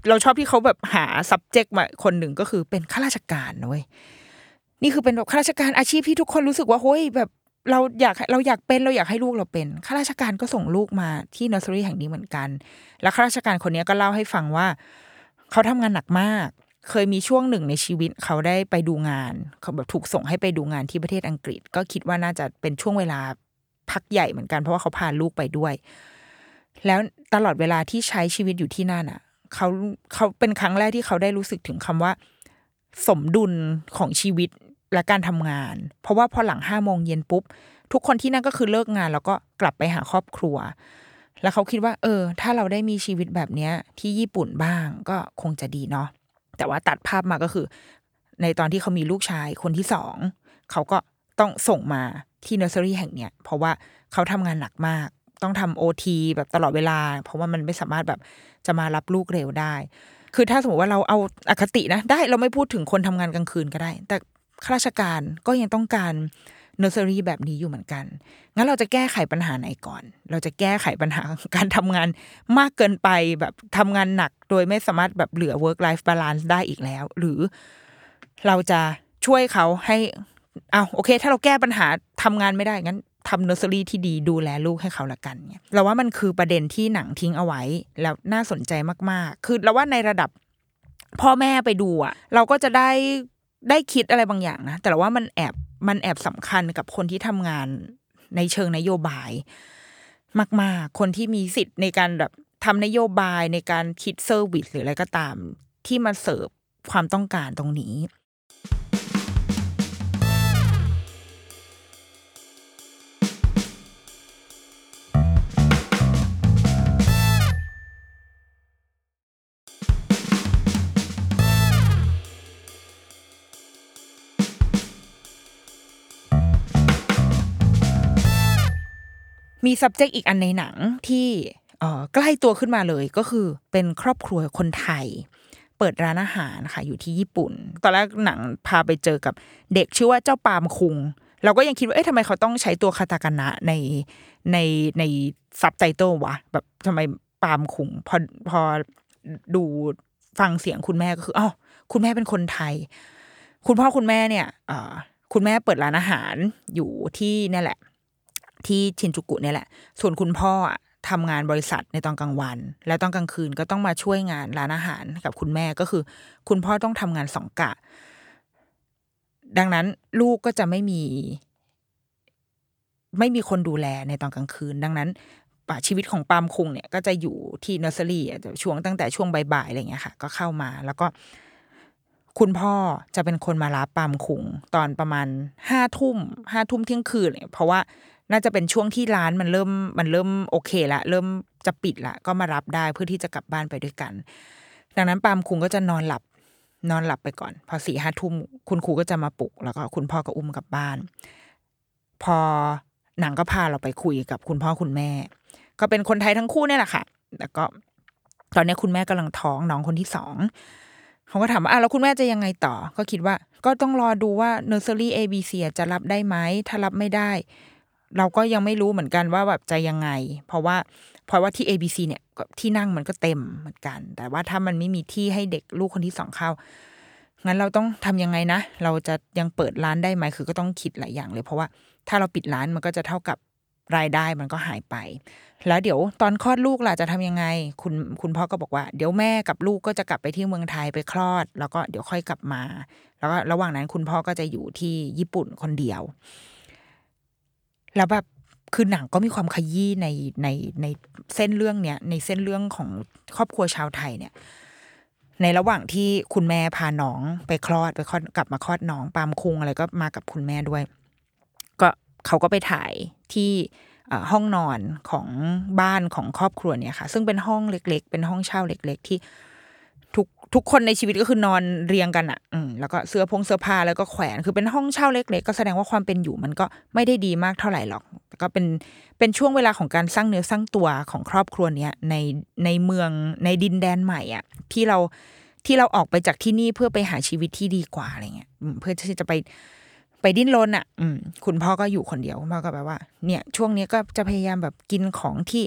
เราชอบที่เขาแบบหา subject มาคนหนึ่งก็คือเป็นข้าราชการนะเว้ยนี่คือเป็นแบบข้าราชการอาชีพที่ทุกคนรู้สึกว่าเฮ้ยแบบ เราอยากเราอยากเป็นเราอยากให้ลูกเราเป็นข้าราชการก็ส่งลูกมาที่นอสเซอรี่แห่งนี้เหมือนกัน แล้วข้าราชการคนนี้ก็เล่าให้ฟังว่า เขาทำงานหนักมาก เคยมีช่วงหนึ่งในชีวิตเขาได้ไปดูงาน เขาแบบถูกส่งให้ไปดูงานที่ประเทศอังกฤษ ก็คิดว่าน่าจะเป็นช่วงเวลาพักใหญ่เหมือนกัน เพราะว่าเขาพาลูกไปด้วย แล้วตลอดเวลาที่ใช้ชีวิตอยู่ที่นั่นอะเขาเขาเป็นครั้งแรกที่เขาได้รู้สึกถึงคำว่า สมดุลของชีวิต และการทำงาน เพราะว่าพอหลังห้าโมงเย็นปุ๊บ ทุกคนที่นั่นก็คือเลิกงาน แล้วก็กลับไปหาครอบครัว แล้วเขาคิดว่า เออ ถ้าเราได้มีชีวิตแบบเนี้ย ที่ญี่ปุ่นบ้างก็คงจะดีเนาะแต่ว่าตัดภาพมาก็คือ ในตอนที่เขามีลูกชายคนที่สองเขาก็ต้องส่งมาที่เนอร์เซอรี่แห่งเนี้ยเพราะว่าเขาทำงานหนักมาก ต้องทำโอทีแบบตลอดเวลา เพราะว่ามันไม่สามารถแบบจะมารับลูกเร็วได้ คือถ้าสมมติว่าเราเอาอคตินะ ได้เราไม่พูดถึงคนทำงานกลางคืนก็ได้ แต่ ข้าราชการก็ยังต้องการเนอร์เซอรี่แบบนี้อยู่เหมือนกัน งั้นเราจะแก้ไขปัญหาไหนก่อน เราจะแก้ไขปัญหาการทำงานมากเกินไปแบบทำงานหนัก โดยไม่สามารถแบบเหลือ work life balance ได้อีกแล้ว หรือเราจะช่วยเขาให้เอาโอเค ถ้าเราแก้ปัญหาทำงานไม่ได้งั้นทำเนอร์เซอรี่ที่ดีดูแลลูกให้เขาละกันเนี่ยเราว่ามันคือประเด็นที่หนังทิ้งเอาไว้ แล้วน่าสนใจมากๆ คือเราว่าในระดับพ่อแม่ไปดูอะเราก็จะได้ ได้คิดอะไรบางอย่างนะ แต่ว่ามันแอบมันแอบสำคัญกับคนที่ทำงานในเชิงนโยบาย มาก ๆ คนที่มีสิทธิ์ในการแบบทำนโยบายในการคิด service หรืออะไรก็ตาม ที่มาเสิร์ฟความต้องการตรงนี้ มี subject อีกอันในหนังที่ใกล้ตัวขึ้นมาเลยก็คือเป็นครอบครัวคนไทย เปิดร้านอาหารค่ะอยู่ที่ญี่ปุ่น ตอนแรกหนังพาไปเจอกับเด็กชื่อว่าเจ้าปามคุง เราก็ยังคิดว่าเอ๊ะทำไมเขาต้องใช้ตัวคาตากานะในในในซับไตเติลวะแบบทำไมปามคุงพอพอดูฟังเสียงคุณแม่ก็คืออ๋อคุณแม่เป็นคนไทย คุณพ่อคุณแม่เนี่ยคุณแม่เปิดร้านอาหารอยู่ที่นี่แหละ ที่ชินจูกุเนี่ยแหละ ส่วนคุณพ่อทำงานบริษัทในตอนกลางวัน แล้วตอนกลางคืนก็ต้องมาช่วยงานร้านอาหารกับคุณแม่ก็คือ คุณพ่อต้องทำงานสองกะ ดังนั้นลูกก็จะไม่มี ไม่มีคนดูแลในตอนกลางคืน ดังนั้นชีวิตของปามคุงเนี่ยก็จะอยู่ที่นอร์เซอรี่ช่วงตั้งแต่ช่วงบ่ายๆอะไรเงี้ยค่ะ ก็เข้ามาแล้วก็ คุณพ่อจะเป็นคนมารับปามคุงตอนประมาณห้าทุ่มห้าทุ่มเที่ยงคืนเนี่ยเพราะว่า น่าจะเป็นช่วงที่ร้านมันเริ่มมันเริ่มโอเคละเริ่มจะปิดละก็มารับได้เพื่อที่จะกลับบ้านไปด้วยกัน ดังนั้นปามคุงก็จะนอนหลับนอนหลับไปก่อน พอสี่ห้าทุ่มคุณครูก็จะมาปลุก แล้วก็คุณพ่อก็อุ้มกลับบ้าน พอหนังก็พาเราไปคุยกับคุณพ่อคุณแม่ ก็เป็นคนไทยทั้งคู่นี่แหละค่ะ แล้วก็ตอนนี้คุณแม่กำลังท้องน้องคนที่สองเขาก็ถามว่าอะแล้วคุณแม่จะยังไงต่อ ก็คิดว่า ก็ต้องรอดูว่าเนอร์เซอรี่เอบีซีจะรับได้ไหมถ้ารับไม่ได้ เราก็ยังไม่รู้เหมือนกันว่าแบบจะยังไง เพราะว่าเพราะว่าที่ ABC เนี่ยที่นั่งมันก็เต็มเหมือนกัน แต่ว่าถ้ามันไม่มีที่ให้เด็กลูกคนที่สองเข้างั้นเราต้องทำยังไงนะ เราจะยังเปิดร้านได้ไหมคือก็ต้องคิดหลายอย่างเลย เพราะว่าถ้าเราปิดร้านมันก็จะเท่ากับรายได้มันก็หายไป แล้วเดี๋ยวตอนคลอดลูกล่ะจะทำยังไง คุณคุณพ่อก็บอกว่า เดี๋ยวแม่กับลูกก็จะกลับไปที่เมืองไทยไปคลอด แล้วก็เดี๋ยวค่อยกลับมา แล้วก็ระหว่างนั้นคุณพ่อก็จะอยู่ที่ญี่ปุ่นคนเดียว แล้วแบบคือหนังก็มีความขยี้ในในในเส้นเรื่องเนี้ยในเส้นเรื่องของครอบครัวชาวไทยเนี่ย ในระหว่างที่คุณแม่พาน้องไปคลอดไปคลอดกลับมาคลอดน้องปามคุงอะไรก็มากับคุณแม่ด้วย ก็เขาก็ไปถ่ายที่ห้องนอนของบ้านของครอบครัวเนี่ยค่ะ ซึ่งเป็นห้องเล็ก ๆ เป็นห้องเช่าเล็ก ๆ ที่ ทุกคนในชีวิตก็คือนอนเรียงกันอะ อืมแล้วก็เสื้อพงเสื้อผ้าแล้วก็แขวนคือเป็นห้องเช่าเล็ก ๆ ก็แสดงว่าความเป็นอยู่มันก็ไม่ได้ดีมากเท่าไหร่หรอกก็เป็นเป็นช่วงเวลาของการสร้างเนื้อสร้างตัวของครอบครัวเนี้ยในในเมืองในดินแดนใหม่อะ ที่เราที่เราออกไปจากที่นี่เพื่อไปหาชีวิตที่ดีกว่าอะไรเงี้ยเพื่อที่จะไปไปดิ้นรนอะ อืม คุณพ่อก็อยู่คนเดียวคุณพ่อก็แบบว่า เนี่ย ช่วงนี้ก็จะพยายามแบบกินของที่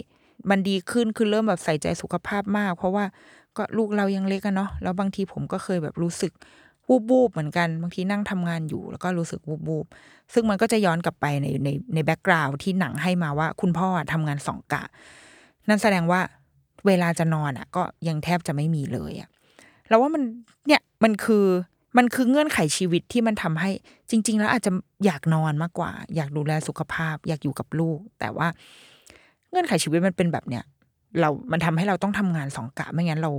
มันดีขึ้นคือเริ่มแบบใส่ใจสุขภาพมาก เพราะว่า ก็ลูกเรายังเล็กอะเนาะแล้วบางทีผมก็เคยแบบรู้สึกวูบวูบเหมือนกัน บางทีนั่งทำงานอยู่ แล้วก็รู้สึกวูบวูบซึ่งมันก็จะย้อนกลับไปในในในแบ็กกราวที่หนังให้มาว่า คุณพ่อทำงานสองกะ นั่นแสดงว่าเวลาจะนอนอะก็ยังแทบจะไม่มีเลยอะเราว่ามันเนี่ยมันคือมันคือเงื่อนไขชีวิตที่มันทำให้จริง ๆ แล้วอาจจะอยากนอนมากกว่า อยากดูแลสุขภาพ อยากอยู่กับลูก แต่ว่าเงื่อนไขชีวิตมันเป็นแบบเนี้ย เรา มันทำให้เราต้องทำงานสองกะ ไม่งั้นเรา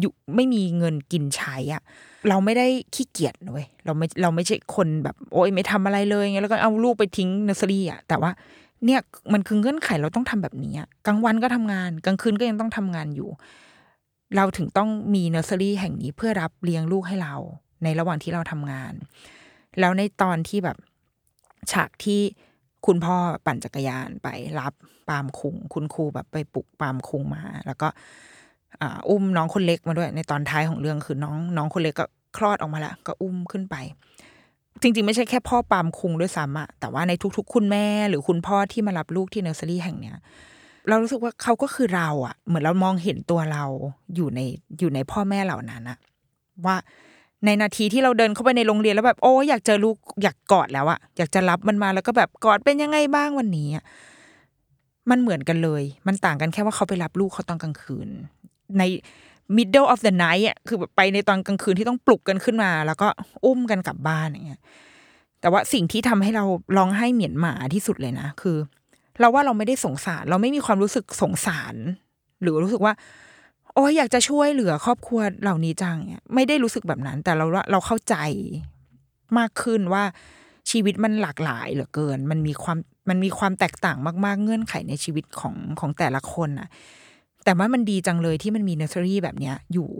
อยู่ไม่มีเงินกินใช้อะเราไม่ได้ขี้เกียจเว้ยเราไม่เราไม่ใช่คนแบบโอ๊ยไม่ทำอะไรเลยไงแล้วก็เอาลูกไปทิ้งเนอร์เซอรี่อะแต่ว่าเนี่ยมันคือเงื่อนไขเราต้องทำแบบนี้อะกลางวันก็ทำงาน กลางคืนก็ยังต้องทำงานอยู่ เราถึงต้องมีเนอร์เซอรี่แห่งนี้เพื่อรับเลี้ยงลูกให้เรา ในระหว่างที่เราทำงาน แล้วในตอนที่แบบฉากที่ คุณพ่อปั่นจักรยานไปรับปามคุง คุณครูแบบไปปลุกปามคุงมา แล้วก็อุ้มน้องคนเล็กมาด้วย ในตอนท้ายของเรื่องคือน้องน้องคนเล็กก็คลอดออกมาแล้วก็อุ้มขึ้นไป จริง ๆ ไม่ใช่แค่พ่อปามคุงด้วยซ้ำอะแต่ว่าในทุก ๆ คุณแม่หรือคุณพ่อที่มารับลูกที่เนอร์เซอรี่แห่งเนี้ยเรารู้สึกว่าเขาก็คือเราอะเหมือนเรามองเห็นตัวเราอยู่ในอยู่ในพ่อแม่เหล่านั้นอะว่า ในนาทีที่เราเดินเข้าไปในโรงเรียนแล้วแบบโอ้อยากเจอลูกอยากกอดแล้วอะอยากจะรับมันมาแล้วก็แบบกอดเป็นยังไงบ้างวันนี้มันเหมือนกันเลย มันต่างกันแค่ว่าเขาไปรับลูกเขาตอนกลางคืน ใน middle of the night อะคือแบบไปในตอนกลางคืนที่ต้องปลุกกันขึ้นมา แล้วก็อุ้มกันกลับบ้านอย่างเงี้ยแต่ว่าสิ่งที่ทำให้เราร้องไห้เหมียนหมาที่สุดเลยนะคือ เราว่าเราไม่ได้สงสาร เราไม่มีความรู้สึกสงสาร หรือรู้สึกว่า โอ้ยอยากจะช่วยเหลือครอบครัวเหล่านี้จังเนี่ยไม่ได้รู้สึกแบบนั้น แต่เราเราเข้าใจมากขึ้นว่าชีวิตมันหลากหลายเหลือเกิน มันมีความมันมีความแตกต่างมาก ๆ เงื่อนไขในชีวิตของของแต่ละคนอะแต่ว่ามันดีจังเลยที่มันมีเนอร์เซอรี่แบบเนี้ยอยู่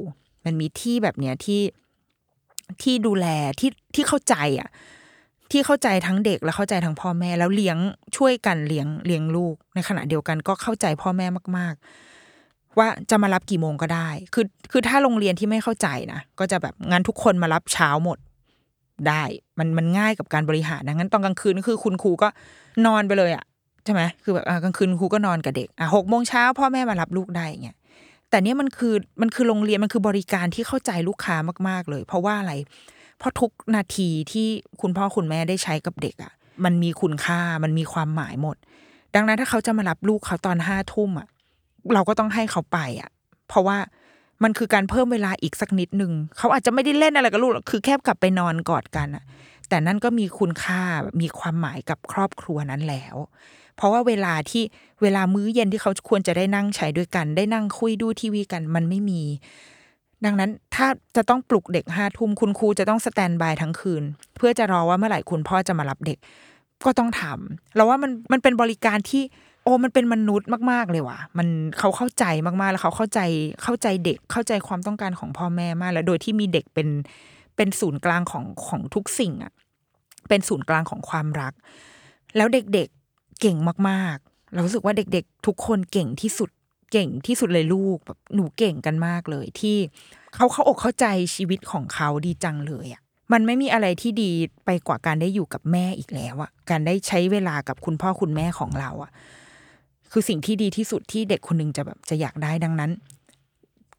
มันมีที่แบบเนี้ยที่ที่ดูแลที่ที่เข้าใจอะที่เข้าใจทั้งเด็กและเข้าใจทั้งพ่อแม่ แล้วเลี้ยงช่วยกันเลี้ยงเลี้ยงลูก ในขณะเดียวกันก็เข้าใจพ่อแม่มาก ๆ ว่าจะมารับกี่โมงก็ได้ คือคือถ้าโรงเรียนที่ไม่เข้าใจนะก็จะแบบงั้นทุกคนมารับเช้าหมดได้ มันมันง่ายกับการบริหารนะงั้นตอนกลางคืนคือคุณครูก็นอนไปเลยอะใช่ไหมคือแบบกลางคืนครูก็นอนกับเด็กอะหกโมงเช้าพ่อแม่มารับลูกได้อย่างเงี้ยแต่เนี้ยมันคือมันคือโรงเรียนมันคือบริการที่เข้าใจลูกค้ามาก ๆ เลย เพราะว่าอะไรเพราะทุกนาทีที่คุณพ่อคุณแม่ได้ใช้กับเด็กอะ่ะ มันมีคุณค่ามันมีความหมายหมด ดังนั้นถ้าเขาจะมารับลูกเขาตอนห้าทุ่มอะ เราก็ต้องให้เขาไปอะ เพราะว่ามันคือการเพิ่มเวลาอีกสักนิดหนึ่งเขาอาจจะไม่ได้เล่นอะไรกับลูกหรอกคือแค่กลับไปนอนกอดกันอะ แต่นั่นก็มีคุณค่ามีความหมายกับครอบครัวนั้นแล้ว เพราะว่าเวลาที่เวลามื้อเย็นที่เขาควรจะได้นั่งใช้ด้วยกัน ได้นั่งคุยดูทีวีกัน มันไม่มี ดังนั้นถ้าจะต้องปลุกเด็กห้าทุ่มคุณครูจะต้องสแตนบายทั้งคืน เพื่อจะรอว่าเมื่อไหร่คุณพ่อจะมารับเด็ก ก็ต้องทำเราว่ามันมันเป็นบริการที่ โอ้มันเป็นมนุษย์มากๆเลยว่ะ มันเขาเข้าใจมากๆแล้วเขาเข้าใจเข้าใจเด็กเข้าใจความต้องการของพ่อแม่มาก แล้วโดยที่มีเด็กเป็นเป็นศูนย์กลางของของทุกสิ่งอะเป็นศูนย์กลางของความรัก แล้วเด็กๆเก่งมากๆเรารู้สึกว่าเด็กๆ ทุกคนเก่งที่สุดเก่งที่สุดเลยลูกแบบหนูเก่งกันมากเลย ที่เขาเข้าอกเข้าใจชีวิตของเขาดีจังเลยอะมันไม่มีอะไรที่ดีไปกว่าการได้อยู่กับแม่อีกแล้วอะการได้ใช้เวลากับคุณพ่อคุณแม่ของเราอะ คือสิ่งที่ดีที่สุดที่เด็กคนหนึงจะแบบจะอยากได้ดังนั้น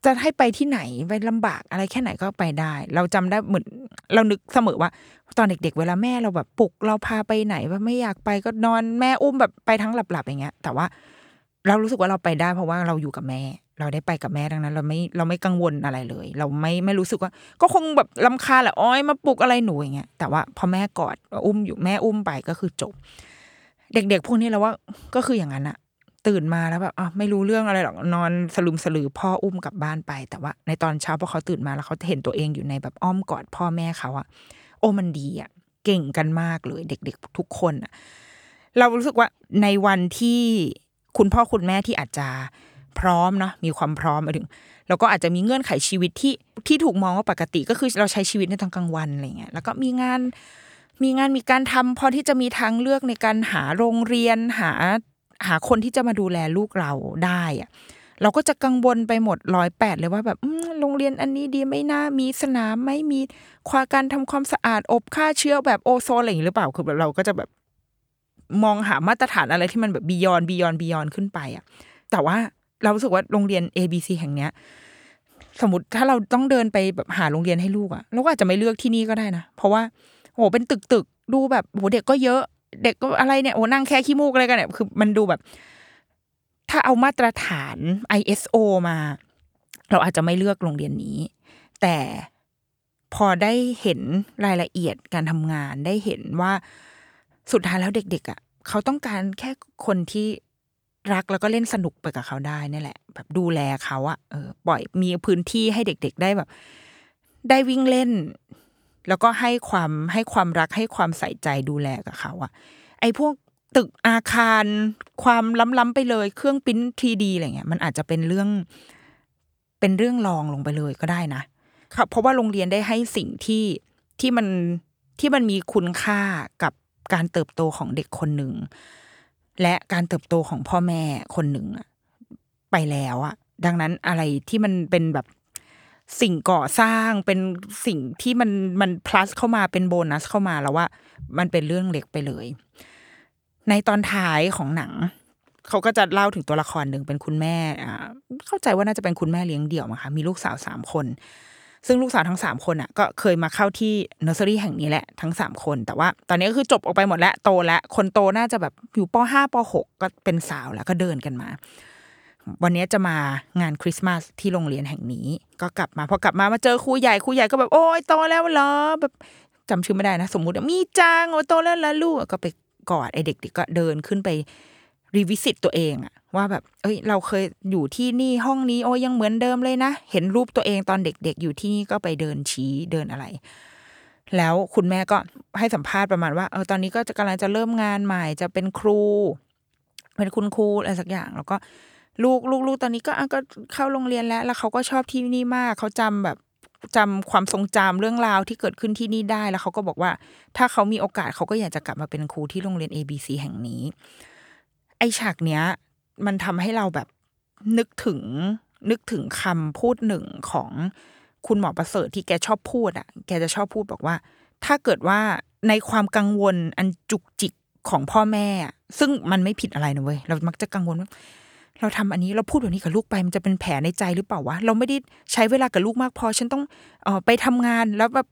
จะให้ไปที่ไหนไปลำบากอะไรแค่ไหนก็ไปได้ เราจำได้เหมือนเรานึกเสมอว่า ตอนเด็ก ๆ เวลาแม่เราแบบปลุกเราพาไปไหนว่าไม่อยากไปก็นอนแม่อุ้มแบบไปทั้งหลับๆอย่างเงี้ย แต่ว่าเรารู้สึกว่าเราไปได้เพราะว่าเราอยู่กับแม่ เราได้ไปกับแม่ดังนั้น เราไม่เราไม่กังวลอะไรเลย เราไม่ไม่รู้สึกว่า ก็คงแบบลำคาแหละอ้อยมาปลุกอะไรหนูอย่างเงี้ยแต่ว่าพอแม่กอดอุ้มอยู่แม่อุ้มไปก็คือจบ เด็กๆพวกนี้เราว่าก็คืออย่างนั้นอะ ตื่นมาแล้วแบบอะไม่รู้เรื่องอะไรหรอกนอนสลุมสลือพ่ออุ้มกลับบ้านไป แต่ว่า ในตอนเช้าพอเขาตื่นมาแล้วเขาเห็นตัวเองอยู่ในแบบอ้อมกอดพ่อแม่เขาอะโอ้มันดีอะเก่งกันมากเลย เด็ก ๆ ทุกคนอะเรารู้สึกว่าในวันที่คุณพ่อคุณแม่ที่อาจจะพร้อมเนาะมีความพร้อมมาถึงแล้วก็อาจจะมีเงื่อนไขชีวิตที่ที่ถูกมองว่าปกติก็คือเราใช้ชีวิตในตอนกลางวันอะไรเงี้ยแล้วก็มีงานมีงานมีการทำพอที่จะมีทางเลือกในการหาโรงเรียนหา หาคนที่จะมาดูแลลูกเราได้อะเราก็จะกังวลไปหมดร้อยแปดเลยว่าแบบโรงเรียนอันนี้ดีไม่น่ามีสนามไม่มีความการทำความสะอาดอบฆ่าเชื้อแบบโอโซนอะไรอย่างนี้หรือเปล่าคือแบบเราก็จะแบบมองหามาตรฐานอะไรที่มันแบบ beyond beyond beyond ขึ้นไปอะ แต่ว่าเรารู้สึกว่าโรงเรียน A B C แห่งเนี้ย สมมติถ้าเราต้องเดินไปแบบหาโรงเรียนให้ลูกอะเราก็อาจจะไม่เลือกที่นี่ก็ได้นะ เพราะว่าโหเป็นตึกตึกดูแบบโหเด็กก็เยอะ เด็กก็อะไรเนี่ยโหนั่งแค่ขี้มูกอะไรกันเนี่ยคือมันดูแบบ ถ้าเอามาตรฐาน ISO มา เราอาจจะไม่เลือกโรงเรียนนี้ แต่พอได้เห็นรายละเอียดการทำงานได้เห็นว่าสุดท้ายแล้วเด็กๆอะ เขาต้องการแค่คนที่รักแล้วก็เล่นสนุกไปกับเขาได้นี่แหละ แบบดูแลเขาอะเออปล่อยมีพื้นที่ให้เด็ก ๆ ได้แบบ ได้วิ่งเล่น แล้วก็ให้ความให้ความรักให้ความใส่ใจดูแลกับเขาอะไอ้พวกตึกอาคารความล้ำๆไปเลย เครื่องปิ้นทีดีอะไรเงี้ยมันอาจจะเป็นเรื่อง เป็นเรื่องรองลงไปเลยก็ได้นะครับเพราะว่าโรงเรียนได้ให้สิ่งที่ที่มันที่มันมีคุณค่ากับการเติบโตของเด็กคนหนึ่ง และการเติบโตของพ่อแม่คนหนึ่งอะไปแล้วอะดังนั้นอะไรที่มันเป็นแบบ สิ่งก่อสร้างเป็นสิ่งที่มันมัน plus เข้ามาเป็นโบนัสเข้ามาแล้วว่า มันเป็นเรื่องเล็กไปเลย ในตอนท้ายของหนัง เขาก็จะเล่าถึงตัวละครหนึ่งเป็นคุณแม่อ่าเข้าใจว่าน่าจะเป็นคุณแม่เลี้ยงเดี่ยวมั้งคะมีลูกสาวสามคน ซึ่งลูกสาวทั้งสามคนอะ ก็เคยมาเข้าที่เนอร์เซอรี่แห่งนี้แหละทั้งสามคน แต่ว่า ตอนนี้ก็คือจบออกไปหมดแล้วโตแล้วคนโตน่าจะแบบอยู่ปห้าปหกก็เป็นสาวแล้วก็เดินกันมา วันนี้จะมางานคริสต์มาสที่โรงเรียนแห่งนี้ ก็กลับมาพอกลับมามาเจอครูใหญ่ครูใหญ่ก็แบบโอ้ยโตแล้วเหรอแบบจำชื่อไม่ได้นะ สมมุติมีจางโอ้โตแล้วละลูกก็ไปกอดไอเด็กๆก็เดินขึ้นไปรีวิสิตตัวเองอะว่าแบบ เอ้ย เราเคยอยู่ที่นี่ห้องนี้โอ้ยยังเหมือนเดิมเลยนะ เห็นรูปตัวเองตอนเด็ก ๆ อยู่ที่นี่ก็ไปเดินชี้เดินอะไร แล้วคุณแม่ก็ให้สัมภาษณ์ประมาณว่าเออตอนนี้ก็จะกำลังจะเริ่มงานใหม่จะเป็นครู เป็นคุณครูอะไรสักอย่าง แล้วก็ ลูกลูกลูกตอนนี้ก็อะก็เข้าโรงเรียนแล้ว แล้วเขาก็ชอบที่นี่มากเขาจำแบบจำความทรงจำเรื่องราวที่เกิดขึ้นที่นี่ได้แล้วเขาก็บอกว่า ถ้าเขามีโอกาสเขาก็อยากจะกลับมาเป็นครูที่โรงเรียน ABC แห่งนี้ ไอฉากเนี้ย มันทำให้เราแบบนึกถึงนึกถึงคำพูดหนึ่งของคุณหมอประเสริฐที่แกชอบพูดอะ แกจะชอบพูดบอกว่า ถ้าเกิดว่าในความกังวลอันจุกจิกของพ่อแม่ ซึ่งมันไม่ผิดอะไรนะเว้ยเรามักจะกังวลว่า เราทำอันนี้เราพูดแบบนี้กับลูกไปมันจะเป็นแผลในใจหรือเปล่าวะเราไม่ได้ใช้เวลากับลูกมากพอ ฉันต้องเออไปทำงานแล้วแบบ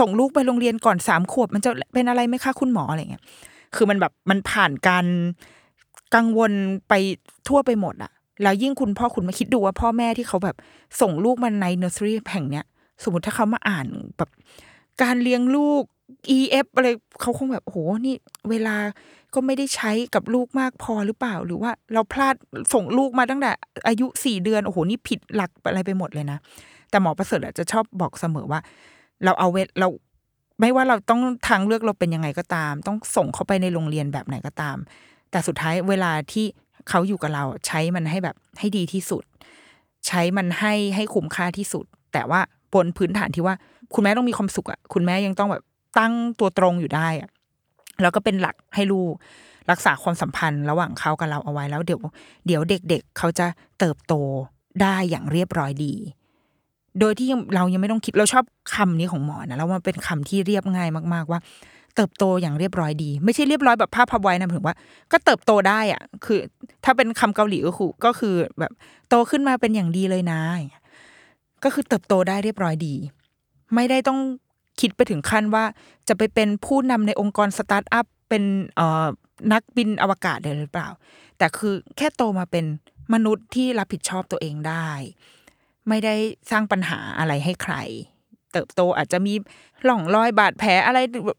ส่งลูกไปโรงเรียนก่อนสามขวบ มันจะเป็นอะไรไหมคะคุณหมออะไรเงี้ยคือมันแบบมันผ่านการกังวลไปทั่วไปหมดอะแล้วยิ่งคุณพ่อคุณมาคิดดูว่าพ่อแม่ที่เขาแบบส่งลูกมาในเนอร์เซอรี่แห่งเนี้ยสมมติถ้าเขามาอ่านแบบการเลี้ยงลูก EF อะไรเขาคงแบบโหนี่เวลาก็ไม่ได้ใช้กับลูกมากพอหรือเปล่า หรือว่าเราพลาดส่งลูกมาตั้งแต่อายุสี่เดือนโอ้โหนี่ผิดหลักอะไรไปหมดเลยนะ แต่หมอประเสริฐจะชอบบอกเสมอว่า เราเอาเวทเราไม่ว่าเราต้องทางเลือกเราเป็นยังไงก็ตาม ต้องส่งเขาไปในโรงเรียนแบบไหนก็ตาม แต่สุดท้ายเวลาที่เขาอยู่กับเราใช้มันให้แบบให้ดีที่สุด ใช้มันให้ให้คุ้มค่าที่สุด แต่ว่าบนพื้นฐานที่ว่า คุณแม่ต้องมีความสุขอะคุณแม่ยังต้องแบบ ตั้งตัวตรงอยู่ได้อะแล้วก็เป็นหลักให้ลูกรักษาความสัมพันธ์ระหว่างเขากับเราเอาไว้แล้วเดี๋ยวเดี๋ยวเด็กๆเขาจะเติบโตได้อย่างเรียบร้อยดี โดยที่เรายังไม่ต้องคิดเราชอบคำนี้ของหมอนะแล้วมันเป็นคำที่เรียบง่ายมาก ๆ ว่า เติบโตอย่างเรียบร้อยดี ไม่ใช่เรียบร้อยแบบภาพพับไว้นะถึงว่า ก็เติบโตได้อะคือ ถ้าเป็นคำเกาหลีก็คือก็คือแบบโตขึ้นมาเป็นอย่างดีเลยนะก็คือเติบโตได้เรียบร้อยดี ไม่ได้ต้อง คิดไปถึงขั้นว่าจะไปเป็นผู้นำในองค์กรสตาร์ทอัพเป็นเอ่อนักบินอวกาศได้หรือเปล่า แต่คือแค่โตมาเป็นมนุษย์ที่รับผิดชอบตัวเองได้ ไม่ได้สร้างปัญหาอะไรให้ใคร เติบโตอาจจะมีร่องรอยบาดแผลอะไร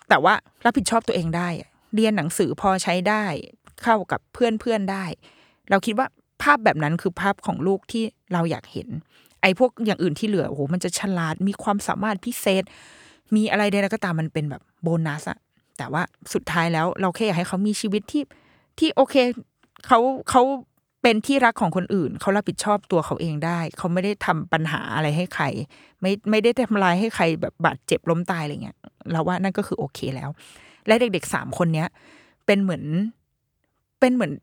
แต่ว่ารับผิดชอบตัวเองได้ เรียนหนังสือพอใช้ได้เข้ากับเพื่อนเพื่อนได้ เราคิดว่าภาพแบบนั้นคือภาพของลูกที่เราอยากเห็น ไอ้พวกอย่างอื่นที่เหลือโอ้โหมันจะฉลาดมีความสามารถพิเศษ มีอะไรใดๆก็ตามมันเป็นแบบโบนัสอะแต่ว่าสุดท้ายแล้วเราแค่อยากให้เขามีชีวิตที่ที่โอเคเขาเขาเป็นที่รักของคนอื่น เขารับผิดชอบตัวเขาเองได้ เขาไม่ได้ทำปัญหาอะไรให้ใคร ไม่ไม่ได้ทำลายให้ใครแบบบาดเจ็บล้มตายอะไรเงี้ยเราว่านั่นก็คือโอเคแล้ว และเด็กๆสามคนเนี้ย เป็นเหมือนเป็นเหมือน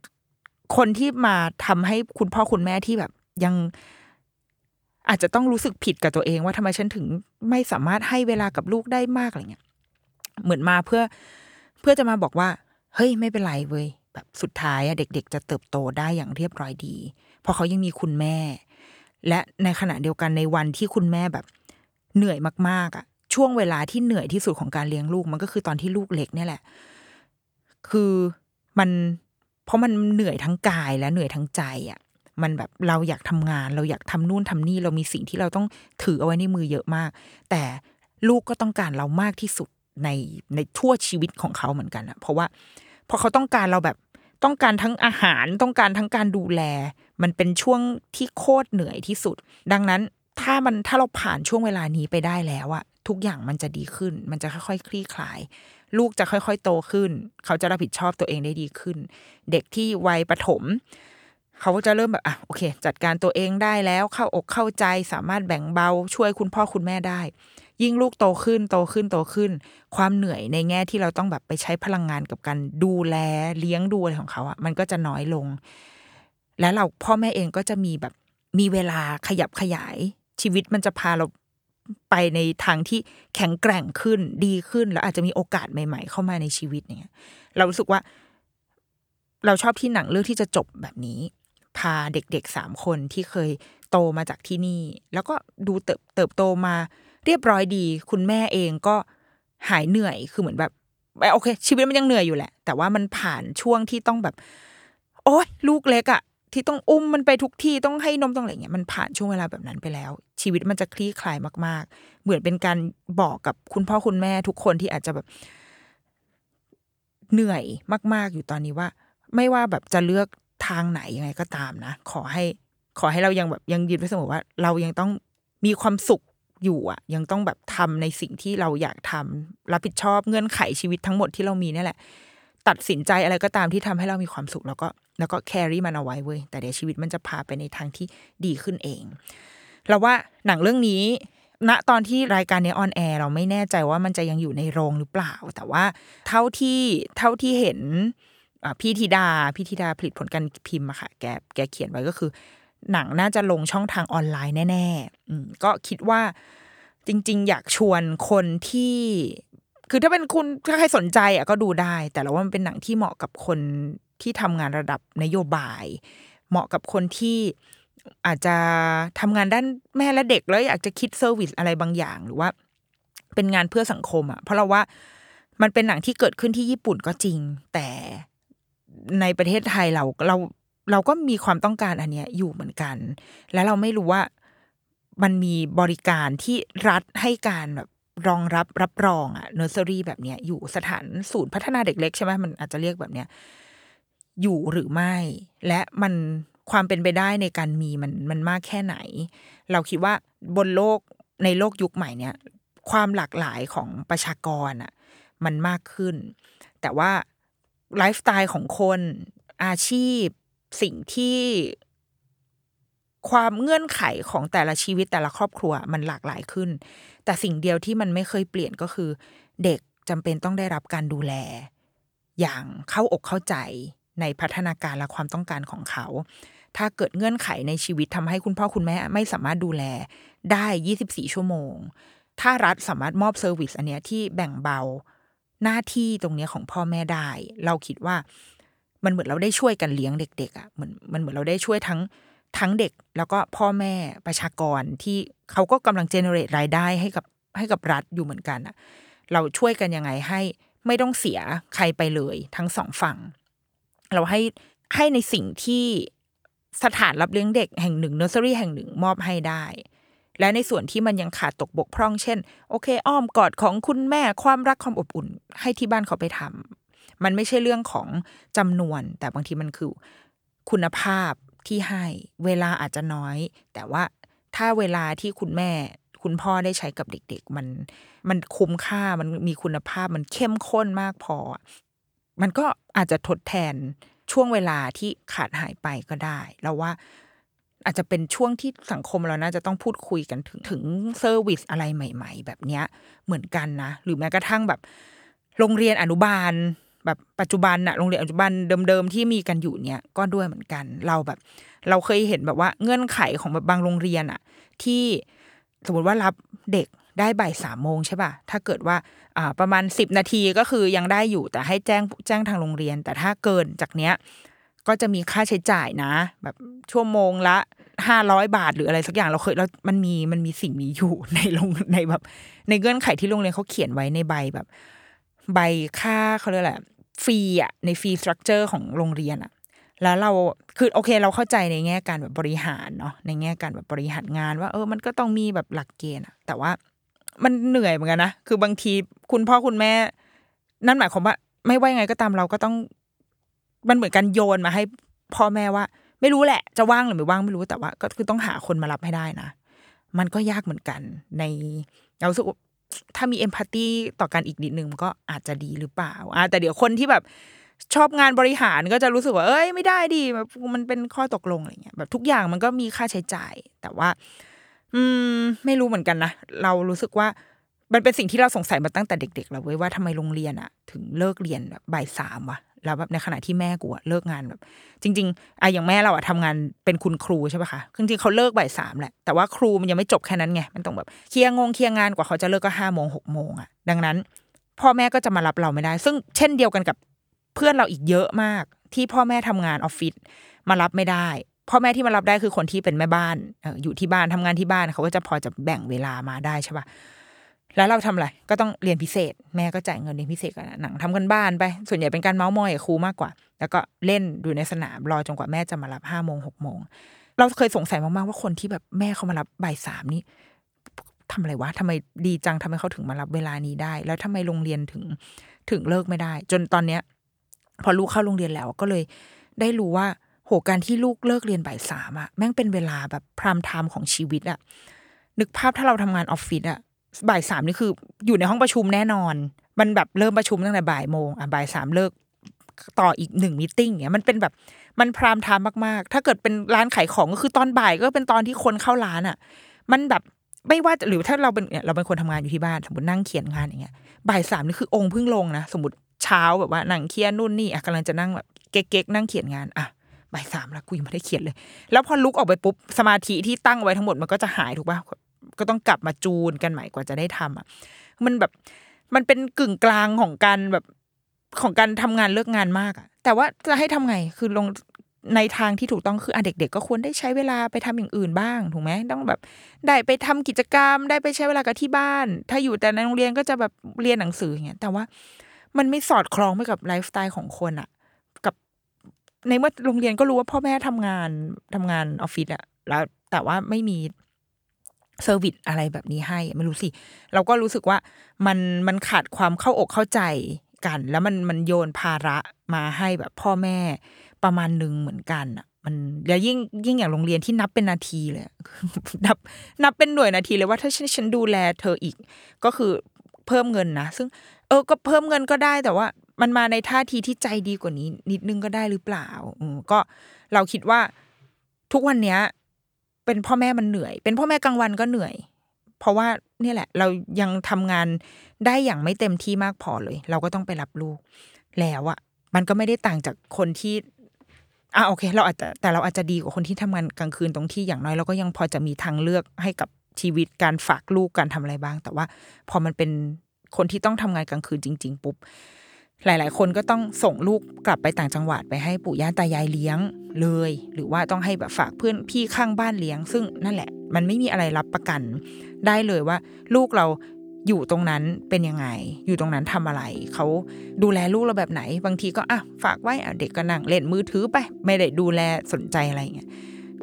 คนที่มาทำให้คุณพ่อคุณแม่ที่แบบยัง อาจจะต้องรู้สึกผิดกับตัวเองว่าทำไมฉันถึงไม่สามารถให้เวลากับลูกได้มากอะไรเงี้ยเหมือนมาเพื่อเพื่อจะมาบอกว่า เฮ้ยไม่เป็นไรเว้ยแบบสุดท้ายอะเด็ก ๆ จะเติบโตได้อย่างเรียบร้อยดี เพราะเขายังมีคุณแม่ และในขณะเดียวกันในวันที่คุณแม่แบบเหนื่อยมากๆอะช่วงเวลาที่เหนื่อยที่สุดของการเลี้ยงลูกมันก็คือตอนที่ลูกเล็กเนี่ยแหละ คือมันเพราะมันเหนื่อยทั้งกายและเหนื่อยทั้งใจอะ่ะ มันแบบเราอยากทำงาน เราอยากทำนู่นทำนี่เรามีสิ่งที่เราต้องถือเอาไว้ในมือเยอะมาก แต่ลูกก็ต้องการเรามากที่สุดในในทั่วชีวิตของเขาเหมือนกันอะเพราะว่าพอเขาต้องการเราแบบต้องการทั้งอาหารต้องการทั้งการดูแล มันเป็นช่วงที่โคตรเหนื่อยที่สุด ดังนั้นถ้ามันถ้าเราผ่านช่วงเวลานี้ไปได้แล้วอะทุกอย่างมันจะดีขึ้น มันจะค่อยๆคลี่คลาย ลูกจะค่อยๆโตขึ้น เขาจะรับผิดชอบตัวเองได้ดีขึ้น เด็กที่วัยประถม เขาจะเริ่มแบบอะโอเค จัดการตัวเองได้แล้วเข้าอกเข้าใจสามารถแบ่งเบาช่วยคุณพ่อคุณแม่ได้ ยิ่งลูกโตขึ้นโตขึ้นโตขึ้น ความเหนื่อยในแง่ที่เราต้องแบบไปใช้พลังงานกับการดูแลเลี้ยงดูอะไรของเขาอะมันก็จะน้อยลง และเราพ่อแม่เองก็จะมีแบบมีเวลาขยับขยาย ชีวิตมันจะพาเราไปในทางที่แข็งแกร่งขึ้นดีขึ้น แล้วอาจจะมีโอกาสใหม่ ๆ เข้ามาในชีวิตเนี่ย เรารู้สึกว่า เราชอบที่หนังเรื่องที่จะจบแบบนี้ พาเด็กๆสามคนที่เคยโตมาจากที่นี่ แล้วก็ดูเติบเติบโตมาเรียบร้อยดี คุณแม่เองก็หายเหนื่อยคือเหมือนแบบโอเค ชีวิตมันยังเหนื่อยอยู่แหละ แต่ว่ามันผ่านช่วงที่ต้องแบบ โอ้ยลูกเล็กอะที่ต้องอุ้มมันไปทุกที่ต้องให้นมต้องอะไรเงี้ยมันผ่านช่วงเวลาแบบนั้นไปแล้ว ชีวิตมันจะคลี่คลายมาก ๆ เหมือนเป็นการบอกกับคุณพ่อคุณแม่ทุกคนที่อาจจะแบบ เหนื่อยมาก ๆ อยู่ตอนนี้ว่า ไม่ว่าแบบจะเลือก ทางไหนยังไงก็ตามนะ ขอให้ขอให้เรายังแบบยังยืนไว้เสมอว่า เรายังต้องมีความสุขอยู่อะ ยังต้องแบบทำในสิ่งที่เราอยากทำรับผิดชอบเงื่อนไขชีวิตทั้งหมดที่เรามีนี่แหละ ตัดสินใจอะไรก็ตามที่ทำให้เรามีความสุข แล้วก็แล้วก็แครี่มันเอาไว้เว้ยแต่เดี๋ยวชีวิตมันจะพาไปในทางที่ดีขึ้นเอง เราว่าหนังเรื่องนี้ณตอนที่รายการเนี้ออนแอร์เราไม่แน่ใจว่ามันจะยังอยู่ในโรงหรือเปล่า แต่ว่าเท่าที่เท่าที่เห็น พี่ธิดาพี่ธิดาผลิตผลการพิมพ์อะค่ะ แกแกเขียนไว้ก็คือ หนังน่าจะลงช่องทางออนไลน์แน่ๆก็คิดว่าจริง ๆ อยากชวนคนที่ คือถ้าเป็นคุณถ้าใครสนใจอะก็ดูได้ แต่เราว่ามันเป็นหนังที่เหมาะกับคนที่ทำงานระดับนโยบาย เหมาะกับคนที่อาจจะทำงานด้านแม่และเด็กแล้วอยากจะคิด service อะไรบางอย่างหรือว่า เป็นงานเพื่อสังคมอะเพราะเราว่ามันเป็นหนังที่เกิดขึ้นที่ญี่ปุ่นก็จริง แต่ ในประเทศไทยเราเราเราก็มีความต้องการอันเนี้ยอยู่เหมือนกัน และเราไม่รู้ว่ามันมีบริการที่รัฐให้การแบบรองรับรับรองอะเนอร์เซอรี่แบบเนี้ยอยู่สถานศูนย์พัฒนาเด็กเล็กใช่ไหมมันอาจจะเรียกแบบเนี้ยอยู่หรือไม่ และมันความเป็นไปได้ในการมีมันมันมากแค่ไหน เราคิดว่าบนโลกในโลกยุคใหม่เนี้ยความหลากหลายของประชากรอะมันมากขึ้น แต่ว่า ไลฟ์สไตล์ของคนอาชีพ สิ่งที่ความเงื่อนไขของแต่ละชีวิตแต่ละครอบครัวมันหลากหลายขึ้น แต่สิ่งเดียวที่มันไม่เคยเปลี่ยนก็คือ เด็กจำเป็นต้องได้รับการดูแล อย่างเข้าอกเข้าใจในพัฒนาการและความต้องการของเขา ถ้าเกิดเงื่อนไขในชีวิตทำให้คุณพ่อคุณแม่ไม่สามารถดูแลได้ 24 ชั่วโมง ถ้ารัฐสามารถมอบ service อันเนี้ยที่แบ่งเบา หน้าที่ตรงนี้ของพ่อแม่ได้ เราคิดว่ามันเหมือนเราได้ช่วยกันเลี้ยงเด็กๆอะ่ะเหมือนมันเหมือนเราได้ช่วยทั้งทั้งเด็ก แล้วก็พ่อแม่ประชากรที่เขาก็กำลัง generate รายได้ให้กับให้กับรัฐอยู่เหมือนกันอะ เราช่วยกันยังไงให้ไม่ต้องเสียใครไปเลย ทั้งสองฝั่ง เราให้ให้ในสิ่งที่สถานรับเลี้ยงเด็กแห่งหนึ่งเนอร์เซอรี่แห่งหนึ่งมอบให้ได้ และในส่วนที่มันยังขาดตกบกพร่อง เช่น โอเค อ้อมกอดของคุณแม่ความรักความอบอุ่น ให้ที่บ้านเขาไปทำมันไม่ใช่เรื่องของจำนวน แต่บางทีมันคือ คุณภาพที่ให้ เวลาอาจจะน้อย แต่ว่าถ้าเวลาที่คุณแม่ คุณพ่อได้ใช้กับเด็ก ๆ มัน มันคุ้มค่ามันมีคุณภาพมันเข้มข้นมากพอ มันก็อาจจะทดแทนช่วงเวลาที่ขาดหายไปก็ได้ แล้วว่า อาจจะเป็นช่วงที่สังคมเราน่าจะต้องพูดคุยกันถึงถึง service อะไรใหม่ ๆ แบบเนี้ยเหมือนกันนะ หรือแม้กระทั่งแบบ โรงเรียนอนุบาล แบบปัจจุบันอะโรงเรียนอนุบาลเดิมๆที่มีกันอยู่เนี่ยก็ด้วยเหมือนกัน เราแบบ เราเคยเห็นแบบว่าเงื่อนไขของแบบบางโรงเรียนอะที่สมมติว่ารับเด็กได้บ่ายสามโมงใช่ป่ะ ถ้าเกิดว่าอ่าประมาณสิบนาทีก็คือยังได้อยู่แต่ให้แจ้งแจ้งทางโรงเรียน แต่ถ้าเกินจากเนี้ย ก็จะมีค่าใช้จ่ายนะ แบบชั่วโมงละห้าร้อยบาทหรืออะไรสักอย่างเราเคยเรามันมีมันมีสิ่งนี้อยู่ในโรงในแบบ ในเงื่อนไขที่โรงเรียนเขาเขียนไว้ในใบแบบ ใบค่าเขาเรียกอะไรฟรีอะในฟรีสตรัคเจอร์ของโรงเรียนอะ แล้วเราคือโอเค เราเข้าใจในแง่การแบบบริหารเนาะในแง่การแบบบริหารงานว่า เออมันก็ต้องมีแบบหลักเกณฑ์อะแต่ว่ามันเหนื่อยเหมือนกันนะคือบางทีคุณพ่อคุณแม่ นั่นหมายความว่า ไม่ว่ายังไงก็ตามเราก็ต้อง มันเหมือนกันโยนมาให้พ่อแม่ว่า ไม่รู้แหละ จะว่างหรือไม่ว่างไม่รู้แต่ว่า ก็คือต้องหาคนมารับให้ได้นะ มันก็ยากเหมือนกันในเราสึกถ้ามีเอมพัตตีต่อกันอีกนิดนึงมันก็อาจจะดีหรือเปล่าอ่าแต่เดี๋ยวคนที่แบบชอบงานบริหารก็จะรู้สึกว่า เอ้ยไม่ได้ดีมันเป็นข้อตกลงอะไรเงี้ยแบบทุกอย่างมันก็มีค่าใช้จ่าย แต่ว่า อืม ไม่รู้เหมือนกันนะเรารู้สึกว่า มันเป็นสิ่งที่เราสงสัยมาตั้งแต่เด็กๆแล้วเว้ยว่าทำไมโรงเรียนอะถึงเลิกเรียนแบบบ่ายสามวะ แล้วแบบในขณะที่แม่กูอะเลิกงานแบบ จริง ๆอะอย่างแม่เราอะทำงานเป็นคุณครูใช่ปะคะจริงๆเขาเลิกบ่ายสามแหละ แต่ว่าครูมันยังไม่จบแค่นั้นไง มันต้องแบบเคลียร์งงเคลียร์งานกว่าเขาจะเลิกก็ห้าโมงหกโมงอะดังนั้น พ่อแม่ก็จะมารับเราไม่ได้ ซึ่งเช่นเดียวกันกับเพื่อนเราอีกเยอะมาก ที่พ่อแม่ทำงานออฟฟิศมารับไม่ได้พ่อแม่ที่มารับได้คือคนที่เป็นแม่บ้านอยู่ที่บ้านทำงานที่บ้านเขาก็จะพอจะแบ่งเวลามาได้ใช่ปะ แล้วเราทำอะไรก็ต้องเรียนพิเศษ แม่ก็จ่ายเงินเรียนพิเศษกันหนังทำกันบ้านไป ส่วนใหญ่เป็นการเมาส์มอยกับครูมากกว่า แล้วก็เล่นอยู่ในสนามรอจนกว่าแม่จะมารับห้าโมงหกโมงเราเคยสงสัยมากๆว่าคนที่แบบแม่เขามารับบ่ายสามนี่ทำอะไรวะทำไมดีจังทำไมเขาถึงมารับเวลานี้ได้ แล้วทำไมโรงเรียนถึงถึงเลิกไม่ได้ จนตอนเนี้ย พอลูกเข้าโรงเรียนแล้วก็เลย ได้รู้ว่า โหการที่ลูกเลิกเรียนบ่ายสามอะแม่งเป็นเวลาแบบ prime time ของชีวิตอะนึกภาพถ้าเราทำงานออฟฟิศอะ บ่ายสามนี่คืออยู่ในห้องประชุมแน่นอน มันแบบเริ่มประชุมตั้งแต่บ่ายโมงอะบ่ายสามเลิกต่ออีกหนึ่ง meeting เนี่ยมันเป็นแบบมัน prime time มากๆ ถ้าเกิดเป็นร้านขายของก็คือตอนบ่ายก็เป็นตอนที่คนเข้าร้านอะมันแบบไม่ว่าหรือถ้าเราเป็นเนี่ยเราเป็นคนทำงานอยู่ที่บ้านสมมตินั่งเขียนงานอย่างเงี้ยบ่ายสามนี่คือองค์พึ่งลงนะสมมติเช้าแบบว่านั่งเขียนนู่นนี่อะกำลังจะนั่งแบบเก๊กๆนั่งเขียนงานอะบ่ายสามแล้วกูยังไม่ได้เขียนเลย แล้วพอลุกออกไปปุ๊บสมาธิที่ตั้งไว้ทั้งหมดมันก็จะหายถูกป่ะ ก็ต้องกลับมาจูนกันใหม่กว่าจะได้ทำอะ มันแบบมันเป็นกึ่งกลางของการแบบของการทำงานเลิกงานมากอะ แต่ว่าจะให้ทำไงคือลงในทางที่ถูกต้องคืออะเด็ก ๆ ก็ควรได้ใช้เวลาไปทำอย่างอื่นบ้างถูกไหมต้องแบบ ได้ไปทำกิจกรรม ได้ไปใช้เวลากับที่บ้าน ถ้าอยู่แต่ในโรงเรียนก็จะแบบเรียนหนังสืออย่างเงี้ยแต่ว่ามันไม่สอดคล้องไปกับไลฟ์สไตล์ของคนอะกับ ในเมื่อโรงเรียนก็รู้ว่าพ่อแม่ทำงานทำงานออฟฟิศอะแล้วแต่ว่าไม่มี service อะไรแบบนี้ให้ไม่รู้สิ เราก็รู้สึกว่ามันมันขาดความเข้าอกเข้าใจกัน แล้วมันมันโยนภาระมาให้แบบพ่อแม่ประมาณหนึ่งเหมือนกันอะ มันแล้วยิ่งยิ่งอย่างโรงเรียนที่นับเป็นนาทีเลยนับนับเป็นหน่วยนาทีเลยว่าถ้าฉันฉันดูแลเธออีก ก็คือเพิ่มเงินนะซึ่ง เออก็เพิ่มเงินก็ได้แต่ว่ามันมาในท่าทีที่ใจดีกว่านี้ นิดนึงก็ได้หรือเปล่าอืมก็เราคิดว่าทุกวันเนี้ย เป็นพ่อแม่มันเหนื่อย เป็นพ่อแม่กลางวันก็เหนื่อย เพราะว่าเนี่ยแหละ เรายังทำงานได้อย่างไม่เต็มที่มากพอเลย เราก็ต้องไปรับลูก แล้วอะมันก็ไม่ได้ต่างจากคนที่อ่าโอเค เราอาจจะแต่เราอาจจะดีกว่าคนที่ทำงานกลางคืนตรงที่อย่างน้อยเราก็ยังพอจะมีทางเลือกให้กับชีวิตการฝากลูกการทำอะไรบ้าง แต่ว่าพอมันเป็นคนที่ต้องทำงานกลางคืนจริง ๆ ปุ๊บ หลาย ๆ คนก็ต้องส่งลูกกลับไปต่างจังหวัดไปให้ปู่ย่าตายายเลี้ยงเลย หรือว่าต้องให้แบบฝากเพื่อนพี่ข้างบ้านเลี้ยง ซึ่งนั่นแหละ มันไม่มีอะไรรับประกัน ได้เลยว่า ลูกเราอยู่ตรงนั้นเป็นยังไง อยู่ตรงนั้นทำอะไร เขาดูแลลูกเราแบบไหน บางทีก็อะฝากไว้อะเด็กก็นั่งเล่นมือถือไป ไม่ได้ดูแลสนใจอะไรเงี้ย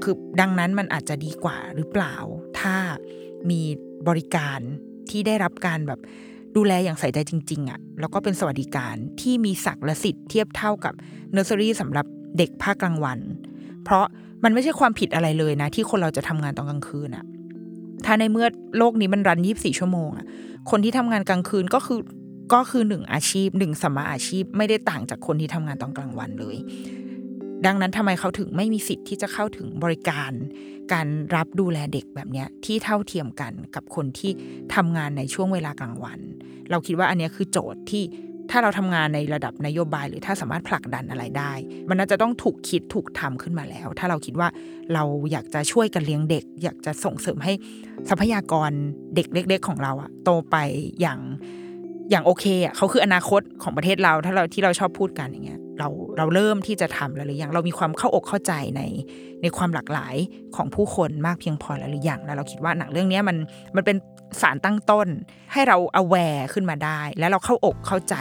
คือดังนั้นมันอาจจะดีกว่าหรือเปล่า ถ้ามีบริการที่ได้รับการแบบ ดูแลอย่างใส่ใจจริงๆอะ่ะแล้วก็เป็นสวัสดิการที่มีศักดิ์และสิทธิ์เทียบเท่ากับเนอร์เซอรี่สำหรับเด็กภาคกลางวัน เพราะมันไม่ใช่ความผิดอะไรเลยนะ ที่คนเราจะทำงานตอนกลางคืนอะ่ะถ้าในเมื่อโลกนี้มันรันยี่บสี่ชั่วโมงอะ่ะคนที่ทำงานกลางคืนก็คือก็คือหนึ่งอาชีพหนึ่งสมาอาชีพไม่ได้ต่างจากคนที่ทำงานตอนกลางวันเลย ดังนั้นทำไมเขาถึงไม่มีสิทธิ์ที่จะเข้าถึงบริการ การรับดูแลเด็กแบบนี้ที่เท่าเทียมกันกับคนที่ทำงานในช่วงเวลากลางวัน เราคิดว่าอันนี้คือโจทย์ที่ถ้าเราทำงานในระดับนโยบาย หรือถ้าสามารถผลักดันอะไรได้ มันน่าจะต้องถูกคิดถูกทำขึ้นมาแล้ว ถ้าเราคิดว่าเราอยากจะช่วยกันเลี้ยงเด็ก อยากจะส่งเสริมให้ทรัพยากรเด็กเล็ก ๆ ของเราอะโตไปอย่างอย่างโอเคอะเขาคืออนาคตของประเทศเราถ้าเราที่เราชอบพูดกันอย่างเงี้ย เราเราเริ่มที่จะทำแล้วหรือยังเรามีความเข้าอกเข้าใจในในความหลากหลายของผู้คนมากเพียงพอแล้วหรือยังแล้วเราคิดว่าหนังเรื่องนี้มันมันเป็นสารตั้งต้น ให้เรา aware ขึ้นมาได้ แล้วเราเข้าอกเข้าใจ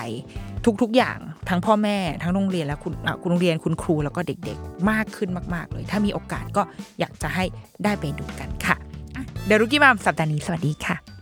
ทุกๆ อย่างทั้งพ่อแม่ทั้งโรงเรียนและคุณคุณโรงเรียนคุณครูแล้วก็เด็กๆ มากขึ้นมากๆ เลย ถ้ามีโอกาสก็อยากจะให้ได้ไปดูกันค่ะอะเดรุกี้มามสัปดาห์นี้สวัสดีค่ะ